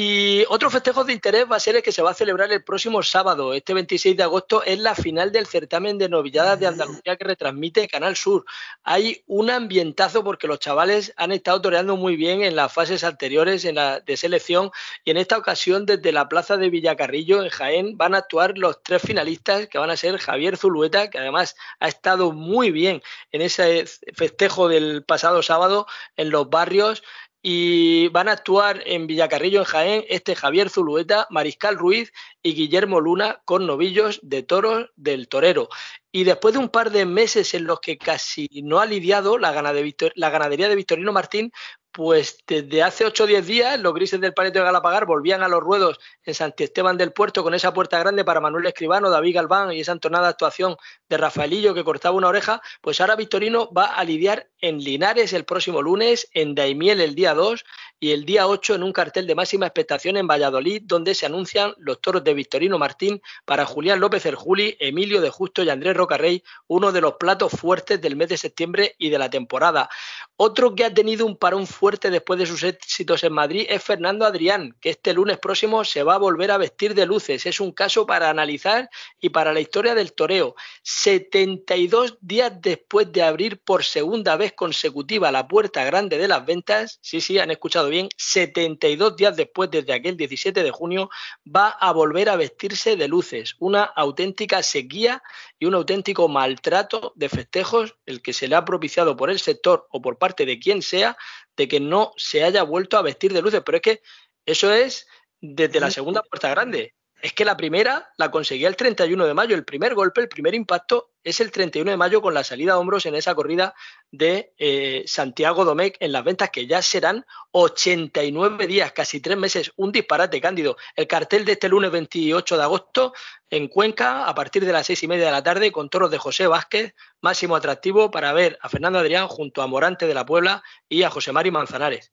Y otro festejo de interés va a ser el que se va a celebrar el próximo sábado, este 26 de agosto, es la final del certamen de novilladas de Andalucía que retransmite Canal Sur. Hay un ambientazo porque los chavales han estado toreando muy bien en las fases anteriores en la, de selección y en esta ocasión desde la plaza de Villacarrillo en Jaén van a actuar los tres finalistas que van a ser Javier Zulueta, que además ha estado muy bien en ese festejo del pasado sábado en los barrios y van a actuar en Villacarrillo, en Jaén, este Javier Zulueta, Mariscal Ruiz y Guillermo Luna con novillos de toros del torero. Y después de un par de meses en los que casi no ha lidiado la, ganadería de Victorino Martín, pues desde hace 8 o 10 días los grises del Paleto de Galapagar volvían a los ruedos en Santi Esteban del Puerto con esa puerta grande para Manuel Escribano, David Galván y esa entonada actuación de Rafaelillo que cortaba una oreja, pues ahora Victorino va a lidiar en Linares el próximo lunes, en Daimiel el día 2 y el día 8 en un cartel de máxima expectación en Valladolid, donde se anuncian los toros de Victorino Martín para Julián López el Juli, Emilio de Justo y Andrés Rocarrey, uno de los platos fuertes del mes de septiembre y de la temporada. Otro que ha tenido un parón fuerte después de sus éxitos en Madrid es Fernando Adrián, que este lunes próximo se va a volver a vestir de luces. Es un caso para analizar y para la historia del toreo. 72 días después de abrir por segunda vez consecutiva la puerta grande de las ventas, sí, sí, han escuchado bien, 72 días después desde aquel 17 de junio, va a volver a vestirse de luces. Una auténtica sequía y un auténtico maltrato de festejos, el que se le ha propiciado por el sector o por parte de quien sea, de que no se haya vuelto a vestir de luces. Pero es que eso es desde la segunda puerta grande. Es que la primera la conseguía el 31 de mayo. El primer golpe, el primer impacto es el 31 de mayo con la salida a hombros en esa corrida de eh, Santiago Domecq en las ventas que ya serán 89 días, casi tres meses. Un disparate, Cándido. El cartel de este lunes 28 de agosto en Cuenca a partir de las seis y media de la tarde con toros de José Vázquez, máximo atractivo para ver a Fernando Adrián junto a Morante de la Puebla y a José Mari Manzanares.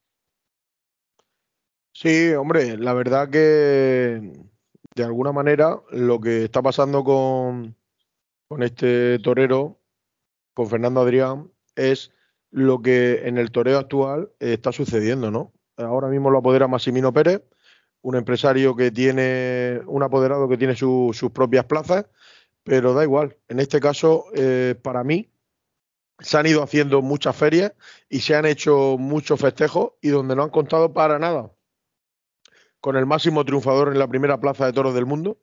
Sí, hombre, la verdad que de alguna manera lo que está pasando con, con este torero, con Fernando Adrián, es lo que en el toreo actual está sucediendo, ¿no? Ahora mismo lo apodera Massimino Pérez, un empresario que tiene, un apoderado que tiene sus propias plazas, pero da igual. En este caso, eh, para mí, se han ido haciendo muchas ferias y se han hecho muchos festejos y donde no han contado para nada con el máximo triunfador en la primera plaza de toros del mundo.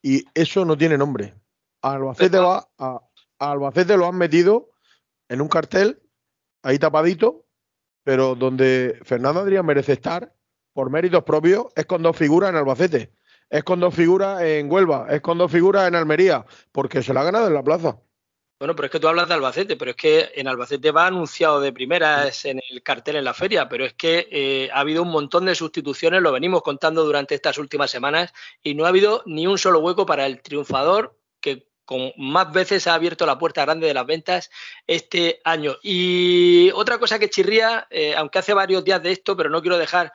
Y eso no tiene nombre. A Albacete, va, a, Albacete lo han metido en un cartel, ahí tapadito, pero donde Fernando Adrián merece estar, por méritos propios, es con dos figuras en Albacete, es con dos figuras en Huelva, es con dos figuras en Almería, porque se la ha ganado en la plaza. Bueno, pero es que tú hablas de Albacete, pero es que en Albacete va anunciado de primeras en el cartel en la feria, pero es que eh, ha habido un montón de sustituciones, lo venimos contando durante estas últimas semanas, y no ha habido ni un solo hueco para el triunfador que con más veces ha abierto la puerta grande de las ventas este año. Y otra cosa que chirría, eh, aunque hace varios días de esto, pero no quiero dejarlo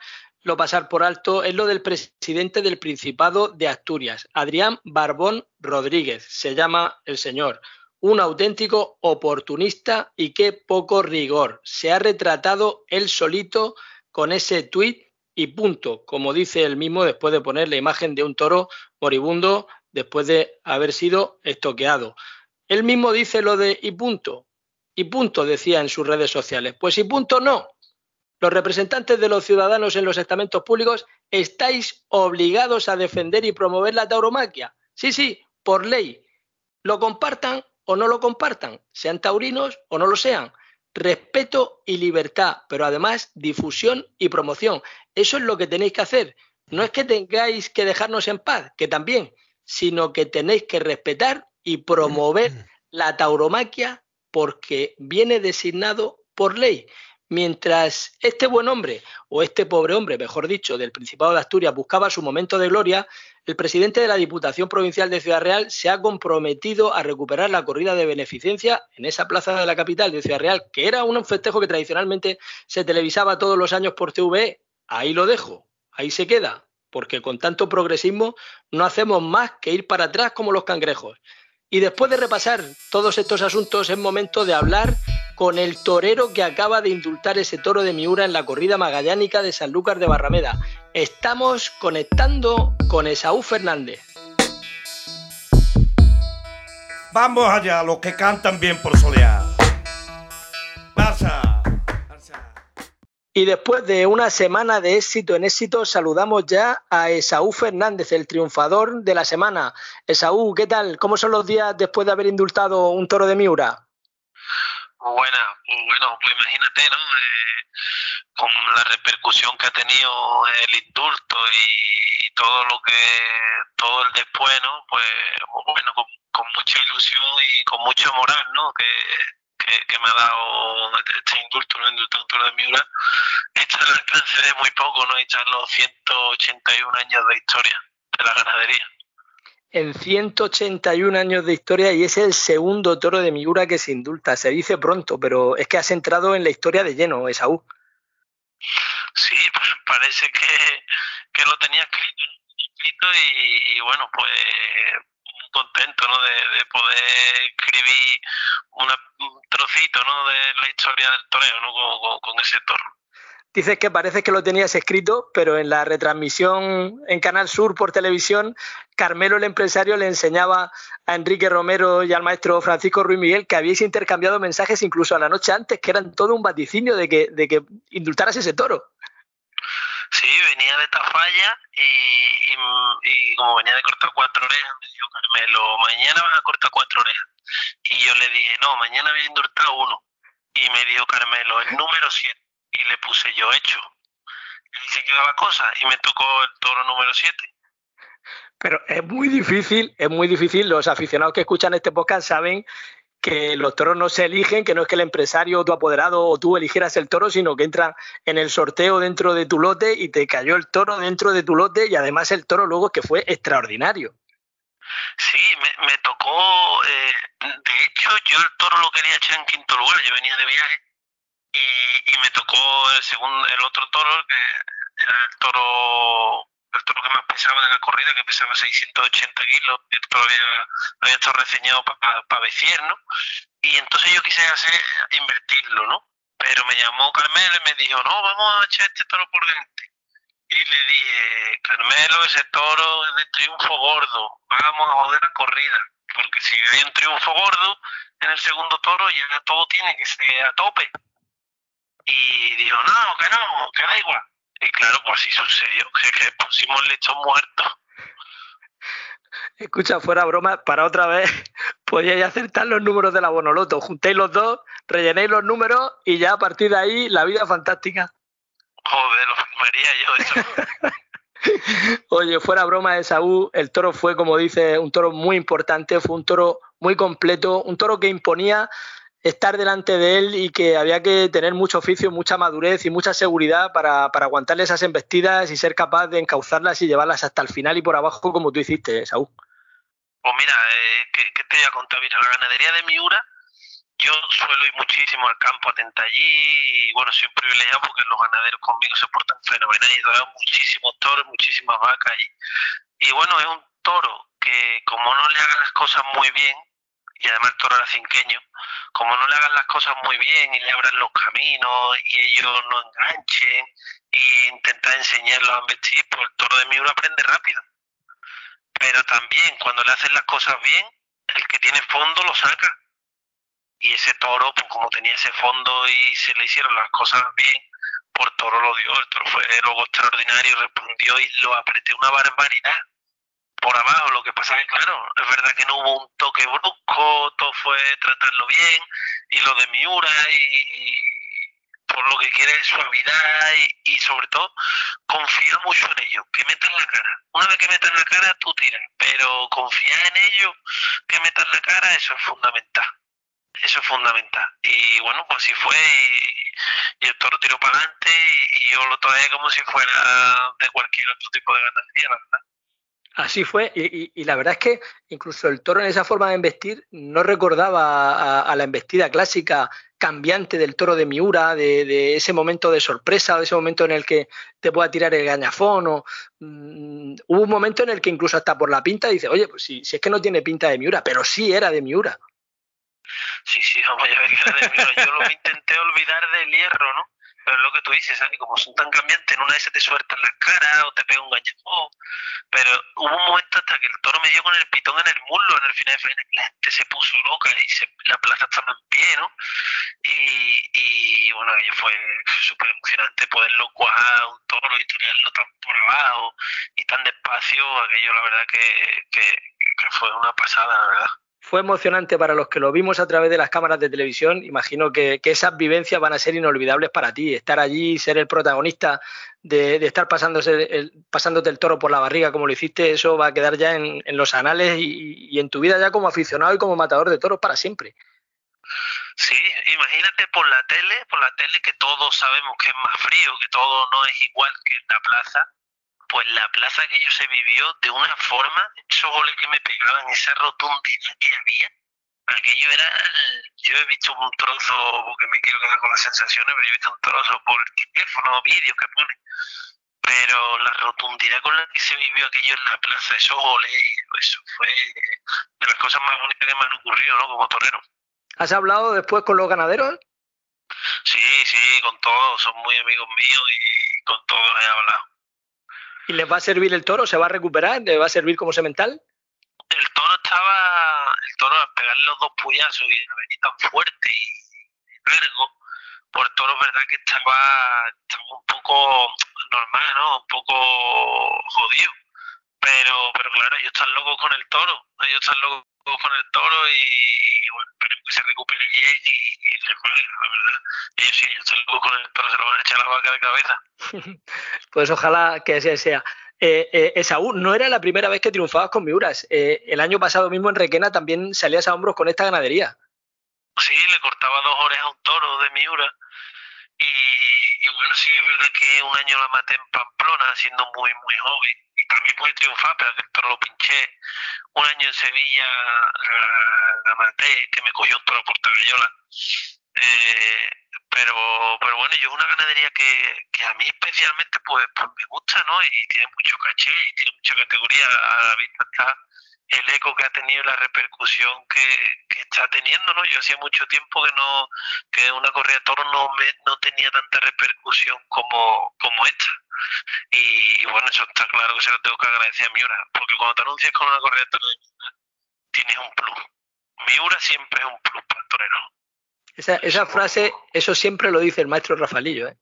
pasar por alto, es lo del presidente del Principado de Asturias, Adrián Barbón Rodríguez, se llama el señor un auténtico oportunista y qué poco rigor. Se ha retratado él solito con ese tuit y punto, como dice él mismo después de poner la imagen de un toro moribundo después de haber sido estoqueado. Él mismo dice lo de y punto, y punto decía en sus redes sociales. Pues y punto no. Los representantes de los ciudadanos en los estamentos públicos estáis obligados a defender y promover la tauromaquia. Sí, sí, por ley. Lo compartan o no lo compartan, sean taurinos o no lo sean. Respeto y libertad, pero además difusión y promoción. Eso es lo que tenéis que hacer. No es que tengáis que dejarnos en paz, que también, sino que tenéis que respetar y promover la tauromaquia porque viene designado por ley. Mientras este buen hombre, o este pobre hombre, mejor dicho, del Principado de Asturias buscaba su momento de gloria, el presidente de la Diputación Provincial de Ciudad Real se ha comprometido a recuperar la corrida de beneficencia en esa plaza de la capital de Ciudad Real, que era un festejo que tradicionalmente se televisaba todos los años por TVE. Ahí lo dejo, ahí se queda, porque con tanto progresismo no hacemos más que ir para atrás como los cangrejos. Y después de repasar todos estos asuntos, es momento de hablar con el torero que acaba de indultar ese toro de Miura en la corrida magallánica de Sanlúcar de Barrameda. Estamos conectando con Esaú Fernández. Vamos allá, los que cantan bien por solear. Pasa. Y después de una semana de éxito en éxito, saludamos ya a Esaú Fernández, el triunfador de la semana. Esaú, ¿qué tal? ¿Cómo son los días después de haber indultado un toro de Miura? Buena, bueno, pues imagínate, ¿no? Eh, con la repercusión que ha tenido el indulto y todo lo que, todo el después, ¿no? Pues bueno, con, mucha ilusión y con mucha moral, ¿no? Que, que, me ha dado este indulto, ¿no? indulto de Miura, está al alcance de muy poco, ¿no? Está los 181 años de historia de la ganadería. En 181 años de historia y es el segundo toro de Miura que se indulta. Se dice pronto, pero es que has entrado en la historia de lleno, Esaú. Sí, pues parece que, que lo tenía escrito, y, bueno, pues contento ¿no? de, poder escribir un trocito ¿no? de la historia del toreo ¿no? con, ese toro. Dices que parece que lo tenías escrito, pero en la retransmisión en Canal Sur por televisión, Carmelo el empresario le enseñaba a Enrique Romero y al maestro Francisco Ruiz Miguel que habíais intercambiado mensajes incluso a la noche antes, que eran todo un vaticinio de que, de que indultaras ese toro. Sí, venía de Tafalla y, y, como venía de cortar cuatro orejas, me dijo Carmelo, mañana vas a cortar cuatro orejas. Y yo le dije, no, mañana voy a indultar uno. Y me dijo Carmelo, el número siete. Y le puse yo hecho. Y se quedaba cosa y me tocó el toro número siete. Pero es muy difícil, es muy difícil. Los aficionados que escuchan este podcast saben que los toros no se eligen, que no es que el empresario o tu apoderado o tú eligieras el toro, sino que entra en el sorteo dentro de tu lote y te cayó el toro dentro de tu lote y además el toro luego es que fue extraordinario. Sí, me, tocó, eh, de hecho yo el toro lo quería echar en quinto lugar, yo venía de viaje y, y me tocó el, segundo, el otro toro, que era el toro el toro que más pesaba de la corrida, que pesaba 680 kilos, todavía había estado reseñado para pa ¿no? Y entonces yo quise hacer, invertirlo, ¿no? Pero me llamó Carmelo y me dijo, no, vamos a echar este toro por delante. Y le dije, Carmelo, ese toro es de triunfo gordo, vamos a joder la corrida. Porque si hay un triunfo gordo en el segundo toro, ya todo tiene que ser a tope. Y dijo, no, que no, que da igual. Y claro, pues así sucedió, <laughs> que, que pusimos lechón muerto. Escucha, fuera broma, para otra vez <laughs> podíais acertar los números de la Bonoloto. Juntéis los dos, rellenéis los números y ya a partir de ahí la vida fantástica. Joder, lo firmaría yo eso. <laughs> Oye, fuera broma de Saúl, el toro fue, como dice, un toro muy importante, fue un toro muy completo, un toro que imponía estar delante de él y que había que tener mucho oficio, mucha madurez y mucha seguridad para, para aguantarle esas embestidas y ser capaz de encauzarlas y llevarlas hasta el final y por abajo como tú hiciste, Saúl. Pues mira, eh, ¿qué, te voy a contar? Mira, la ganadería de Miura, yo suelo ir muchísimo al campo a allí y bueno, soy un privilegiado porque los ganaderos conmigo se portan fenomenal y dan muchísimos toros, muchísimas vacas y, y bueno, es un toro que como no le hagan las cosas muy bien, y además el toro era cinqueño, como no le hagan las cosas muy bien y le abran los caminos y ellos no enganchen e intentar enseñarlos a investir, pues el toro de Miura aprende rápido. Pero también cuando le hacen las cosas bien, el que tiene fondo lo saca. Y ese toro, pues como tenía ese fondo y se le hicieron las cosas bien, por toro lo dio, el toro fue luego extraordinario, respondió y lo apreté una barbaridad por abajo. Lo que pasa que, claro, es verdad que no hubo un toque brusco, todo fue tratarlo bien, y lo de Miura, y, por lo que quiere suavidad, y, sobre todo, confía mucho en ellos, que metan la cara. Una vez que metan la cara, tú tiras, pero confiar en ellos, que metan la cara, eso es fundamental. Eso es fundamental. Y bueno, pues así fue, y, el toro tiró para adelante, y, yo lo traje como si fuera de cualquier otro tipo de la verdad. Así fue, y, la verdad es que incluso el toro en esa forma de embestir no recordaba a, la embestida clásica cambiante del toro de Miura, de, ese momento de sorpresa, de ese momento en el que te pueda tirar el gañafón. O, mm, hubo un momento en el que incluso hasta por la pinta dice, oye, pues si, si es que no tiene pinta de Miura, pero sí era de Miura. Sí, sí, vamos de Miura. Yo lo intenté olvidar del hierro, ¿no? Pero lo que tú dices, ¿sabes? como son tan cambiantes, en una vez se te sueltan las caras o te pega un gañafón. Pero hubo un momento hasta que el toro me dio con el pitón en el muslo en el final de final. La gente se puso loca y se, la plaza estaba en pie, ¿no? Y, bueno, aquello fue súper emocionante poderlo cuajar un toro y tenerlo tan por abajo y tan despacio. Aquello, la verdad, que, que, que fue una pasada, la verdad fue emocionante para los que lo vimos a través de las cámaras de televisión. Imagino que, esas vivencias van a ser inolvidables para ti. Estar allí, ser el protagonista de, estar pasándose el, pasándote el toro por la barriga como lo hiciste, eso va a quedar ya en, los anales y, en tu vida ya como aficionado y como matador de toros para siempre. Sí, imagínate por la tele, por la tele que todos sabemos que es más frío, que todo no es igual que en la plaza, pues la plaza que yo se vivió de una forma, esos goles que me pegaban, esa rotundidad que había, aquello era, yo he visto un trozo, porque me quiero quedar con las sensaciones, pero he visto un trozo por teléfono, vídeos que pone, pero la rotundidad con la que se vivió aquello en la plaza, esos goles, eso fue de las cosas más bonitas que me han ocurrido, ¿no? Como torero. ¿Has hablado después con los ganaderos? Sí, sí, con todos, son muy amigos míos y con todos he hablado. ¿Y les va a servir el toro? ¿Se va a recuperar? ¿Le va a servir como semental? El toro estaba, el toro al pegarle los dos puyazos y a venir tan fuerte y largo, por el toro verdad que estaba, estaba un poco normal, ¿no? Un poco jodido. Pero, pero claro, ellos están locos con el toro, ellos están locos con el toro y, y bueno, esperemos que se recupere bien y, y se juegue, la verdad. Ellos sí, ellos están locos con el toro, se lo van a echar a la vaca de cabeza. <laughs> Pues ojalá que así sea. Eh, eh, Esaú, no era la primera vez que triunfabas con Miuras. Eh, el año pasado mismo en Requena también salías a hombros con esta ganadería. Sí, le cortaba dos orejas a un toro de Miura. Y, y bueno, sí, es verdad que un año la maté en Pamplona, siendo muy, muy joven. Y también pude triunfar, pero toro lo pinché. Un año en Sevilla la, la maté, que me cogió un toro por Tagayola. Eh, pero, pero bueno, yo es una ganadería que, que a mí especialmente pues, pues me gusta, ¿no? Y tiene mucho caché y tiene mucha categoría. A la vista está el eco que ha tenido la repercusión que, está teniendo, ¿no? Yo hacía mucho tiempo que no que una corrida de toros no, me, no tenía tanta repercusión como, como esta. Y, y bueno, eso está claro que se lo tengo que agradecer a Miura, porque cuando te anuncias con una toros tienes un plus. Miura siempre es un plus para el torero. Esa, esa frase, eso siempre lo dice el maestro Rafaelillo, ¿eh?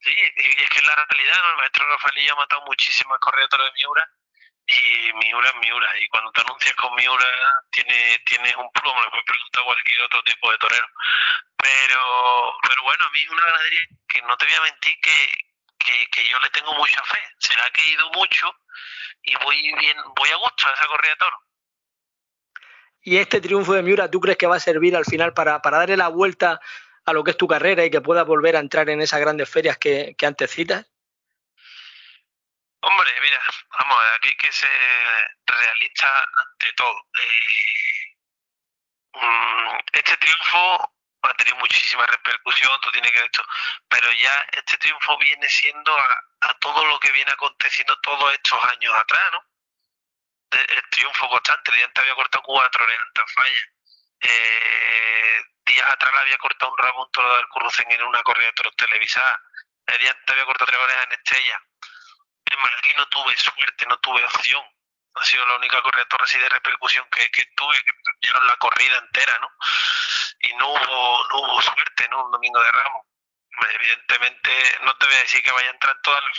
Sí, y es que es la realidad, ¿no? El maestro Rafaelillo ha matado muchísimas toros de Miura y Miura es Miura. Y cuando te anuncias con Miura tiene, tienes un plus, me lo puedes preguntar a cualquier otro tipo de torero. Pero, pero bueno, a mí es una ganadería que no te voy a mentir que, que, que yo le tengo mucha fe. Se la ha querido mucho y voy bien, voy a gusto a esa corrida de toro. Y este triunfo de Miura, ¿tú crees que va a servir al final para, para darle la vuelta a lo que es tu carrera y que puedas volver a entrar en esas grandes ferias que, que antes citas? Hombre, mira, vamos, aquí hay que ser realista ante todo. Eh, mm, este triunfo ha tenido muchísima repercusión, tú tienes que ver esto, pero ya este triunfo viene siendo a, a todo lo que viene aconteciendo todos estos años atrás, ¿no? El, triunfo constante, el día antes había cortado cuatro en Tafalla. Eh, días atrás le había cortado un rabo a un toro del en una corrida de toros televisada. El día antes había cortado tres orejas en Estella. En no tuve suerte, no tuve opción. Ha sido la única toros así de repercusión que, que tuve, que cambiaron la corrida entera, ¿no? Y no hubo, no hubo suerte, ¿no? Un domingo de Ramos. Evidentemente, no te voy a decir que vaya a entrar en todas las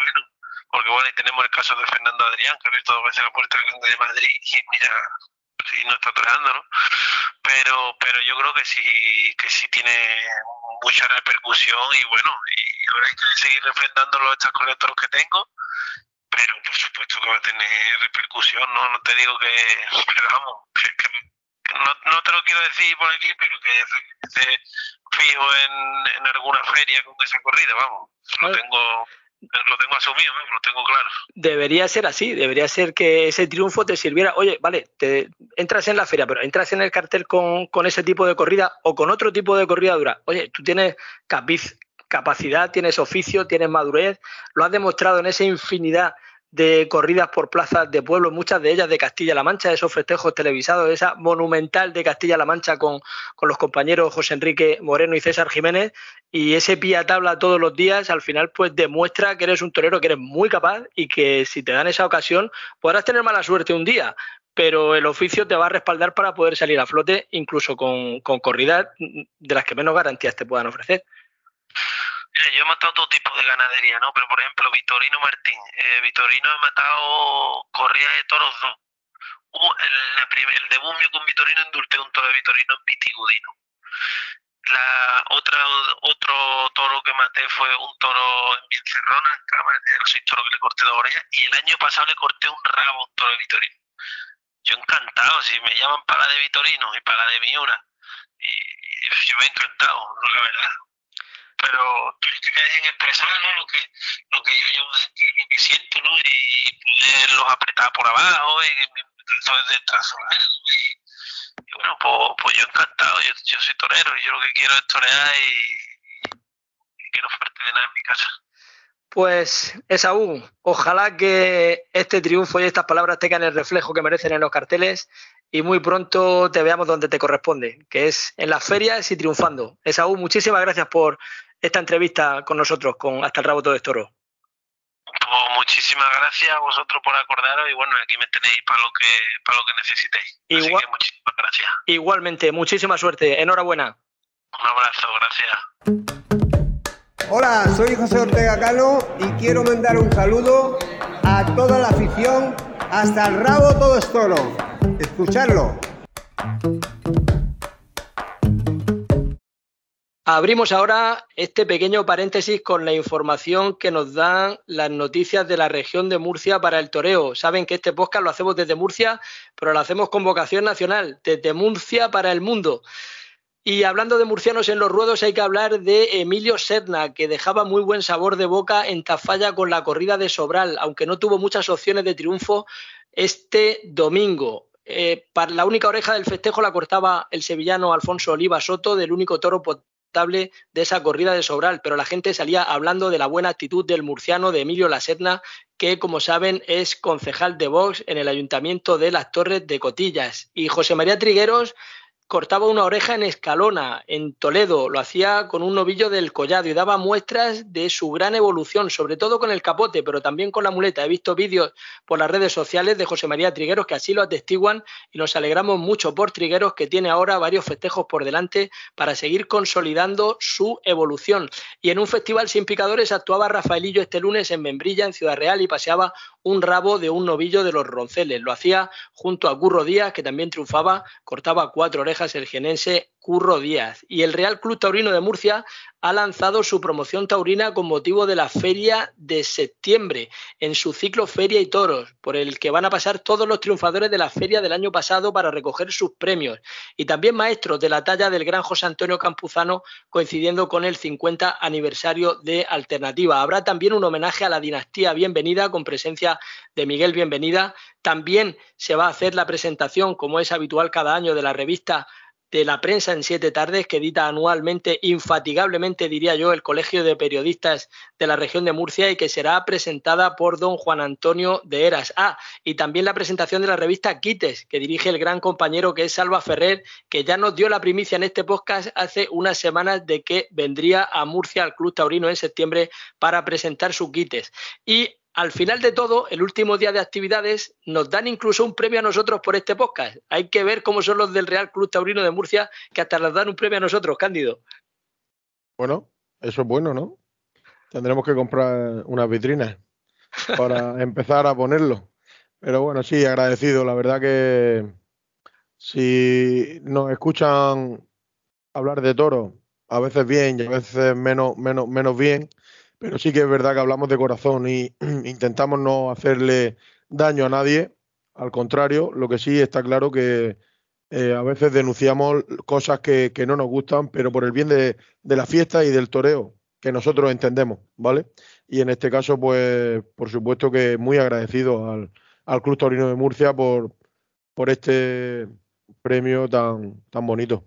menos. Porque bueno, y tenemos el caso de Fernando Adrián, que ha abierto dos veces la puerta grande de Madrid y mira, sí, no está toreando, ¿no? Pero, pero yo creo que sí, que sí tiene mucha repercusión y bueno, y ahora hay que seguir refrendando estas colectoros que tengo, pero por supuesto que va a tener repercusión, ¿no? No te digo que, pero vamos, que, que no, no te lo quiero decir por aquí, pero que esté fijo en, en alguna feria con esa corrida, vamos, lo tengo, lo tengo asumido, ¿no? lo tengo claro. Debería ser así, debería ser que ese triunfo te sirviera. Oye, vale, te entras en la feria, pero entras en el cartel con, con ese tipo de corrida o con otro tipo de corrida dura. Oye, tú tienes capiz- capacidad, tienes oficio, tienes madurez, lo has demostrado en esa infinidad de corridas por plazas de pueblo, muchas de ellas de Castilla-La Mancha, esos festejos televisados, esa monumental de Castilla-La Mancha con, con los compañeros José Enrique Moreno y César Jiménez, y ese pie a tabla todos los días, al final pues demuestra que eres un torero que eres muy capaz y que si te dan esa ocasión podrás tener mala suerte un día, pero el oficio te va a respaldar para poder salir a flote incluso con, con corridas de las que menos garantías te puedan ofrecer. Yo he matado todo tipo de ganadería, ¿no? Pero por ejemplo, Vitorino Martín. Eh, Vitorino he matado corrida de toros dos. Hubo el, la prim- el con Vitorino endulté un toro de Vitorino en Vitigudino. La otra, otro toro que maté fue un toro en Viencerrona, en los seis toros que le corté dos orejas. Y el año pasado le corté un rabo a un toro de Vitorino. yo encantado, si me llaman para la de Vitorino y para la de Miura, y, y yo me he encantado, la verdad. Pero que me dejen expresar ¿no? lo que lo que yo llevo siento, ¿no? Y poderlos apretar por abajo y de y, y bueno, pues, pues yo encantado, yo, yo soy torero y yo lo que quiero es torear y, y que no falte de nada en mi casa. Pues Esaú, ojalá que este triunfo y estas palabras tengan el reflejo que merecen en los carteles y muy pronto te veamos donde te corresponde, que es en las ferias y triunfando. Esaú, muchísimas gracias por esta entrevista con nosotros, con Hasta el Rabo Todo es Toro. Pues muchísimas gracias a vosotros por acordaros y bueno, aquí me tenéis para lo que para lo que necesitéis. Así Igual- que muchísimas gracias. Igualmente, muchísima suerte. Enhorabuena. Un abrazo, gracias. Hola, soy José Ortega Cano y quiero mandar un saludo a toda la afición. Hasta el rabo todo es toro. Escucharlo. Abrimos ahora este pequeño paréntesis con la información que nos dan las noticias de la región de Murcia para el toreo. Saben que este podcast lo hacemos desde Murcia, pero lo hacemos con vocación nacional, desde Murcia para el mundo. Y hablando de murcianos en los ruedos, hay que hablar de Emilio Serna, que dejaba muy buen sabor de boca en Tafalla con la corrida de Sobral, aunque no tuvo muchas opciones de triunfo este domingo. Eh, para la única oreja del festejo la cortaba el sevillano Alfonso Oliva Soto, del único toro de esa corrida de Sobral, pero la gente salía hablando de la buena actitud del murciano de Emilio La Serna, que como saben es concejal de Vox en el ayuntamiento de Las Torres de Cotillas. Y José María Trigueros cortaba una oreja en Escalona, en Toledo, lo hacía con un novillo del collado y daba muestras de su gran evolución, sobre todo con el capote, pero también con la muleta. He visto vídeos por las redes sociales de José María Trigueros que así lo atestiguan y nos alegramos mucho por Trigueros que tiene ahora varios festejos por delante para seguir consolidando su evolución. Y en un festival sin picadores actuaba Rafaelillo este lunes en Membrilla, en Ciudad Real, y paseaba un rabo de un novillo de los ronceles. Lo hacía junto a Curro Díaz, que también triunfaba, cortaba cuatro orejas el genense Curro Díaz. Y el Real Club Taurino de Murcia ha lanzado su promoción taurina con motivo de la feria de septiembre, en su ciclo Feria y Toros, por el que van a pasar todos los triunfadores de la feria del año pasado para recoger sus premios. Y también maestros de la talla del gran José Antonio Campuzano, coincidiendo con el 50 aniversario de Alternativa. Habrá también un homenaje a la dinastía Bienvenida, con presencia de Miguel Bienvenida. También se va a hacer la presentación, como es habitual cada año, de la revista de la prensa en siete tardes que edita anualmente, infatigablemente diría yo, el Colegio de Periodistas de la región de Murcia y que será presentada por don Juan Antonio de Eras. Ah, y también la presentación de la revista Quites, que dirige el gran compañero que es Salva Ferrer, que ya nos dio la primicia en este podcast hace unas semanas de que vendría a Murcia al Club Taurino en septiembre para presentar su Quites. Y al final de todo, el último día de actividades, nos dan incluso un premio a nosotros por este podcast. Hay que ver cómo son los del Real Club Taurino de Murcia, que hasta nos dan un premio a nosotros, Cándido. Bueno, eso es bueno, ¿no? Tendremos que comprar unas vitrinas para <laughs> empezar a ponerlo. Pero bueno, sí, agradecido. La verdad que si nos escuchan hablar de toro, a veces bien y a veces menos, menos, menos bien, pero sí que es verdad que hablamos de corazón y <clears throat> intentamos no hacerle daño a nadie. Al contrario, lo que sí está claro que eh, a veces denunciamos cosas que, no nos gustan, pero por el bien de, la fiesta y del toreo, que nosotros entendemos, ¿vale? Y en este caso, pues, por supuesto que muy agradecido al, al Club Taurino de Murcia por, por este premio tan, tan bonito.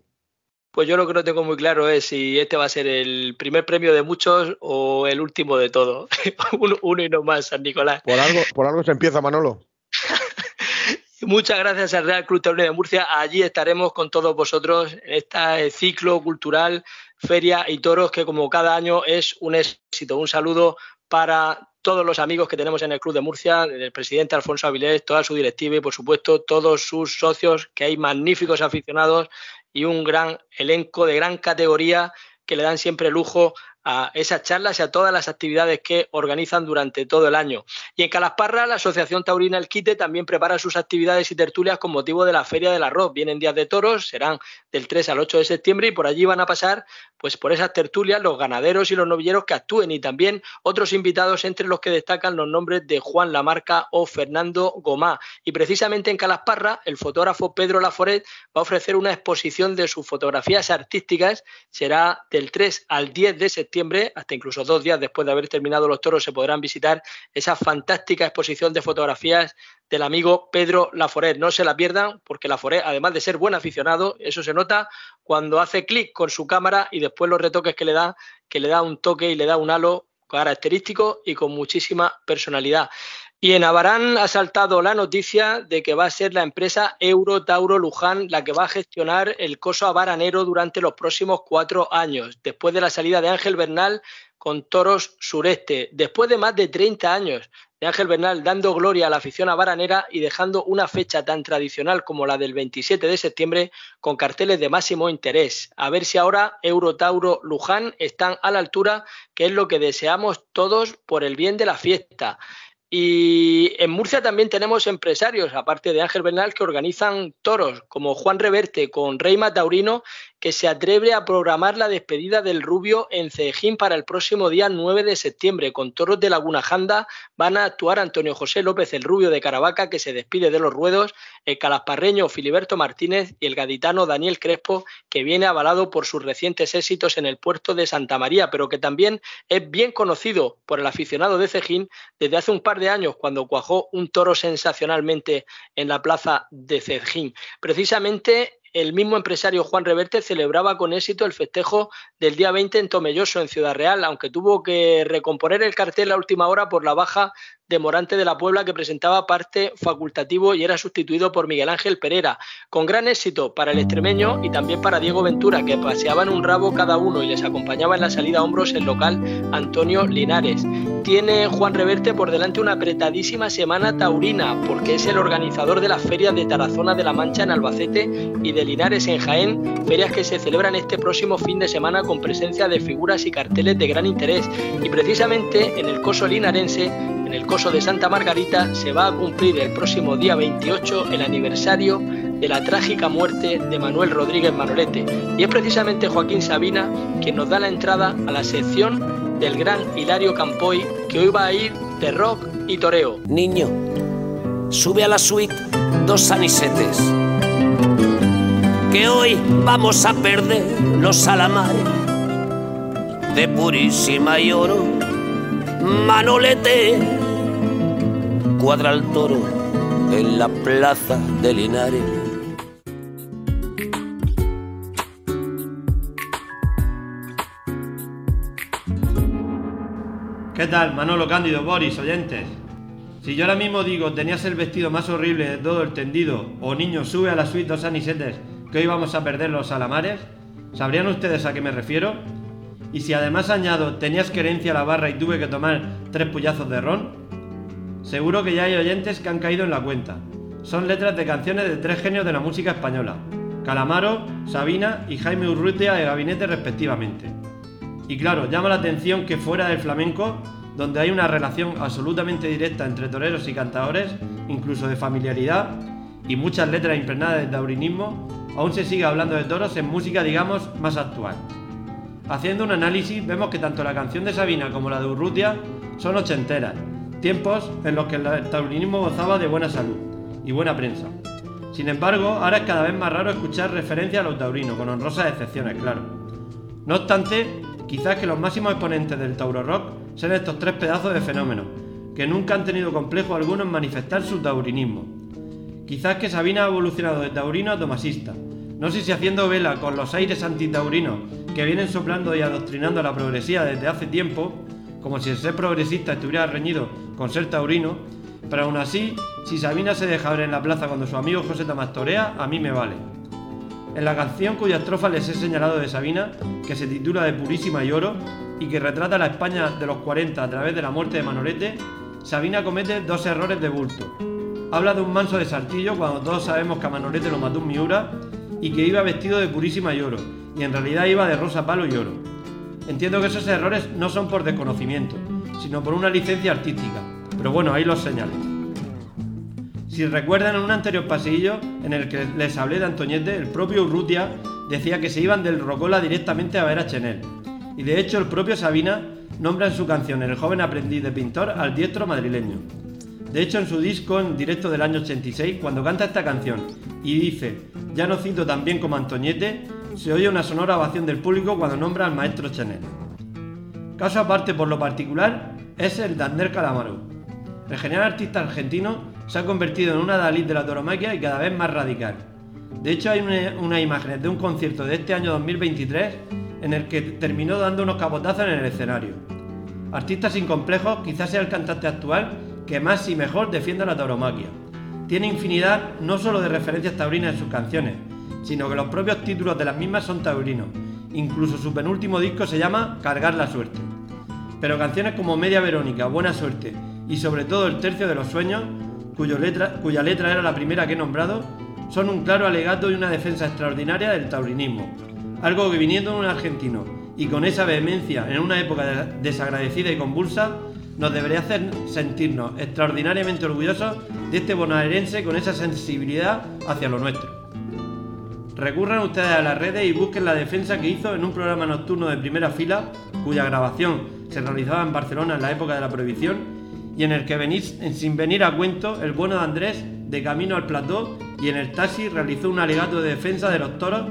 Pues yo lo que no tengo muy claro es si este va a ser el primer premio de muchos o el último de todos. <laughs> uno, uno, y no más, San Nicolás. Por algo, por algo se empieza, Manolo. <laughs> Muchas gracias al Real Club Taurino de Murcia. Allí estaremos con todos vosotros en este ciclo cultural, feria y toros que como cada año es un éxito. Un saludo para todos los amigos que tenemos en el Club de Murcia, el presidente Alfonso Avilés, toda su directiva y por supuesto todos sus socios, que hay magníficos aficionados y un gran elenco de gran categoría que le dan siempre lujo a esas charlas y a todas las actividades que organizan durante todo el año. Y en Calasparra, la Asociación Taurina El Quite también prepara sus actividades y tertulias con motivo de la Feria del Arroz. Vienen días de toros, serán del 3 al 8 de septiembre y por allí van a pasar pues por esas tertulias los ganaderos y los novilleros que actúen y también otros invitados entre los que destacan los nombres de Juan Lamarca o Fernando Gomá. Y precisamente en Calasparra, el fotógrafo Pedro Laforet va a ofrecer una exposición de sus fotografías artísticas. Será del 3 al 10 de septiembre, hasta incluso dos días después de haber terminado los toros, se podrán visitar esa fantástica exposición de fotografías del amigo Pedro Laforet. No se la pierdan porque Laforet, además de ser buen aficionado, eso se nota cuando hace clic con su cámara y después los retoques que le da, que le da un toque y le da un halo característico y con muchísima personalidad. Y en Abarán ha saltado la noticia de que va a ser la empresa Euro Tauro Luján la que va a gestionar el coso abaranero durante los próximos cuatro años, después de la salida de Ángel Bernal con Toros Sureste, después de más de 30 años Ángel Bernal dando gloria a la afición abaranera y dejando una fecha tan tradicional como la del 27 de septiembre con carteles de máximo interés. A ver si ahora Eurotauro Luján están a la altura, que es lo que deseamos todos por el bien de la fiesta. Y en Murcia también tenemos empresarios, aparte de Ángel Bernal, que organizan toros, como Juan Reverte con Reima Taurino, que se atreve a programar la despedida del Rubio en Cejín para el próximo día 9 de septiembre. Con toros de Laguna Janda van a actuar Antonio José López el Rubio de Caravaca, que se despide de los ruedos, el calasparreño Filiberto Martínez y el gaditano Daniel Crespo, que viene avalado por sus recientes éxitos en el puerto de Santa María, pero que también es bien conocido por el aficionado de Cejín desde hace un par de años, cuando cuajó un toro sensacionalmente en la plaza de Cejín. Precisamente el mismo empresario Juan Reverte celebraba con éxito el festejo del día 20 en Tomelloso, en Ciudad Real, aunque tuvo que recomponer el cartel a última hora por la baja de Morante de la Puebla que presentaba parte facultativo y era sustituido por Miguel Ángel Pereira, con gran éxito para el extremeño y también para Diego Ventura, que paseaban un rabo cada uno y les acompañaba en la salida a hombros el local Antonio Linares. Tiene Juan Reverte por delante una apretadísima semana taurina, porque es el organizador de las ferias de Tarazona de la Mancha en Albacete y de Linares en Jaén, ferias que se celebran este próximo fin de semana con presencia de figuras y carteles de gran interés. Y precisamente en el coso linarense en el de Santa Margarita se va a cumplir el próximo día 28 el aniversario de la trágica muerte de Manuel Rodríguez Manolete. Y es precisamente Joaquín Sabina quien nos da la entrada a la sección del gran Hilario Campoy, que hoy va a ir de rock y toreo. Niño, sube a la suite dos sanisetes, que hoy vamos a perder los salamares de purísima y oro Manolete cuadra el toro en la plaza de Linares. ¿Qué tal, Manolo Cándido, Boris, oyentes? Si yo ahora mismo digo tenías el vestido más horrible de todo el tendido, o niño sube a la suite dos anisetes que hoy vamos a perder los alamares, ¿sabrían ustedes a qué me refiero? Y si además añado tenías querencia a la barra y tuve que tomar tres puyazos de ron, seguro que ya hay oyentes que han caído en la cuenta. Son letras de canciones de tres genios de la música española, Calamaro, Sabina y Jaime Urrutia de Gabinete respectivamente. Y claro, llama la atención que fuera del flamenco, donde hay una relación absolutamente directa entre toreros y cantadores, incluso de familiaridad, y muchas letras impregnadas de taurinismo, aún se sigue hablando de toros en música, digamos, más actual. Haciendo un análisis vemos que tanto la canción de Sabina como la de Urrutia son ochenteras, tiempos en los que el taurinismo gozaba de buena salud y buena prensa. Sin embargo, ahora es cada vez más raro escuchar referencia a los taurinos, con honrosas excepciones, claro. No obstante, quizás que los máximos exponentes del tauro rock sean estos tres pedazos de fenómenos, que nunca han tenido complejo alguno en manifestar su taurinismo. Quizás que Sabina ha evolucionado de taurino a tomasista, no sé si haciendo vela con los aires antitaurinos que vienen soplando y adoctrinando a la progresía desde hace tiempo, como si el ser progresista estuviera reñido con ser taurino, pero aún así, si Sabina se deja ver en la plaza cuando su amigo José Tomás torea, a mí me vale. En la canción cuya estrofa les he señalado de Sabina, que se titula De Purísima y Oro, y que retrata la España de los 40 a través de la muerte de Manolete, Sabina comete dos errores de bulto. Habla de un manso de Sartillo cuando todos sabemos que a Manolete lo mató un Miura y que iba vestido de purísima y oro, y en realidad iba de rosa, palo y oro. Entiendo que esos errores no son por desconocimiento, sino por una licencia artística, pero bueno, ahí los señalé. Si recuerdan en un anterior pasillo en el que les hablé de Antoñete, el propio Urrutia decía que se iban del Rocola directamente a ver a Chenel. Y de hecho el propio Sabina nombra en su canción El joven aprendiz de pintor al diestro madrileño. De hecho en su disco en directo del año 86, cuando canta esta canción y dice, ya no cito tan bien como Antoñete, se oye una sonora ovación del público cuando nombra al maestro Chenel. Caso aparte por lo particular es el de Ander Calamaro. El genial artista argentino se ha convertido en una Dalí de la toromaquia y cada vez más radical. De hecho hay unas imágenes de un concierto de este año 2023 en el que terminó dando unos capotazos en el escenario. Artista sin complejos, quizás sea el cantante actual que más y mejor defiende la tauromaquia. Tiene infinidad no solo de referencias taurinas en sus canciones, sino que los propios títulos de las mismas son taurinos. Incluso su penúltimo disco se llama Cargar la Suerte. Pero canciones como Media Verónica, Buena Suerte y sobre todo El Tercio de los Sueños, cuya letra era la primera que he nombrado, son un claro alegato y una defensa extraordinaria del taurinismo, algo que viniendo de un argentino y con esa vehemencia en una época desagradecida y convulsa, nos debería hacer sentirnos extraordinariamente orgullosos de este bonaerense con esa sensibilidad hacia lo nuestro. Recurran ustedes a las redes y busquen la defensa que hizo en un programa nocturno de primera fila, cuya grabación se realizaba en Barcelona en la época de la prohibición, y en el que sin venir a cuento, el bueno de Andrés, de camino al plató, y en el taxi realizó un alegato de defensa de los toros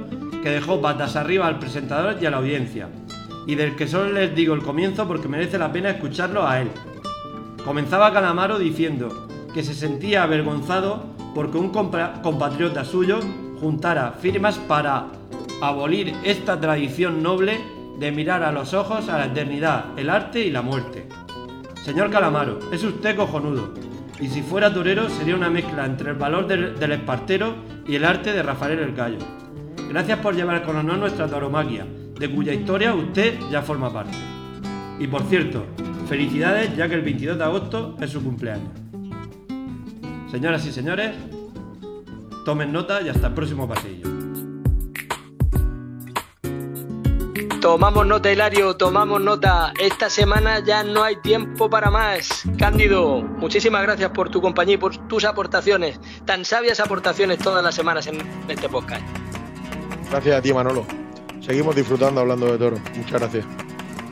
que dejó patas arriba al presentador y a la audiencia, y del que solo les digo el comienzo porque merece la pena escucharlo a él. Comenzaba Calamaro diciendo que se sentía avergonzado porque un compatriota suyo juntara firmas para abolir esta tradición noble de mirar a los ojos a la eternidad, el arte y la muerte. Señor Calamaro, es usted cojonudo, y si fuera torero sería una mezcla entre el valor del, espartero y el arte de Rafael el Gallo. Gracias por llevar con honor nuestra tauromaquia, de cuya historia usted ya forma parte. Y por cierto, felicidades ya que el 22 de agosto es su cumpleaños. Señoras y señores, tomen nota y hasta el próximo pasillo. Tomamos nota, Hilario, tomamos nota. Esta semana ya no hay tiempo para más. Cándido, muchísimas gracias por tu compañía y por tus aportaciones, tan sabias aportaciones todas las semanas en este podcast. Gracias a ti, Manolo. Seguimos disfrutando hablando de toro. Muchas gracias.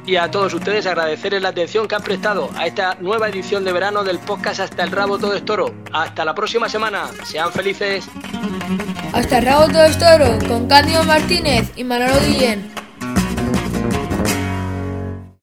Y a todos ustedes agradecerles la atención que han prestado a esta nueva edición de verano del podcast Hasta el Rabo Todo es Toro. Hasta la próxima semana. Sean felices. Hasta el Rabo Todo es Toro con Cándido Martínez y Manolo Guillén.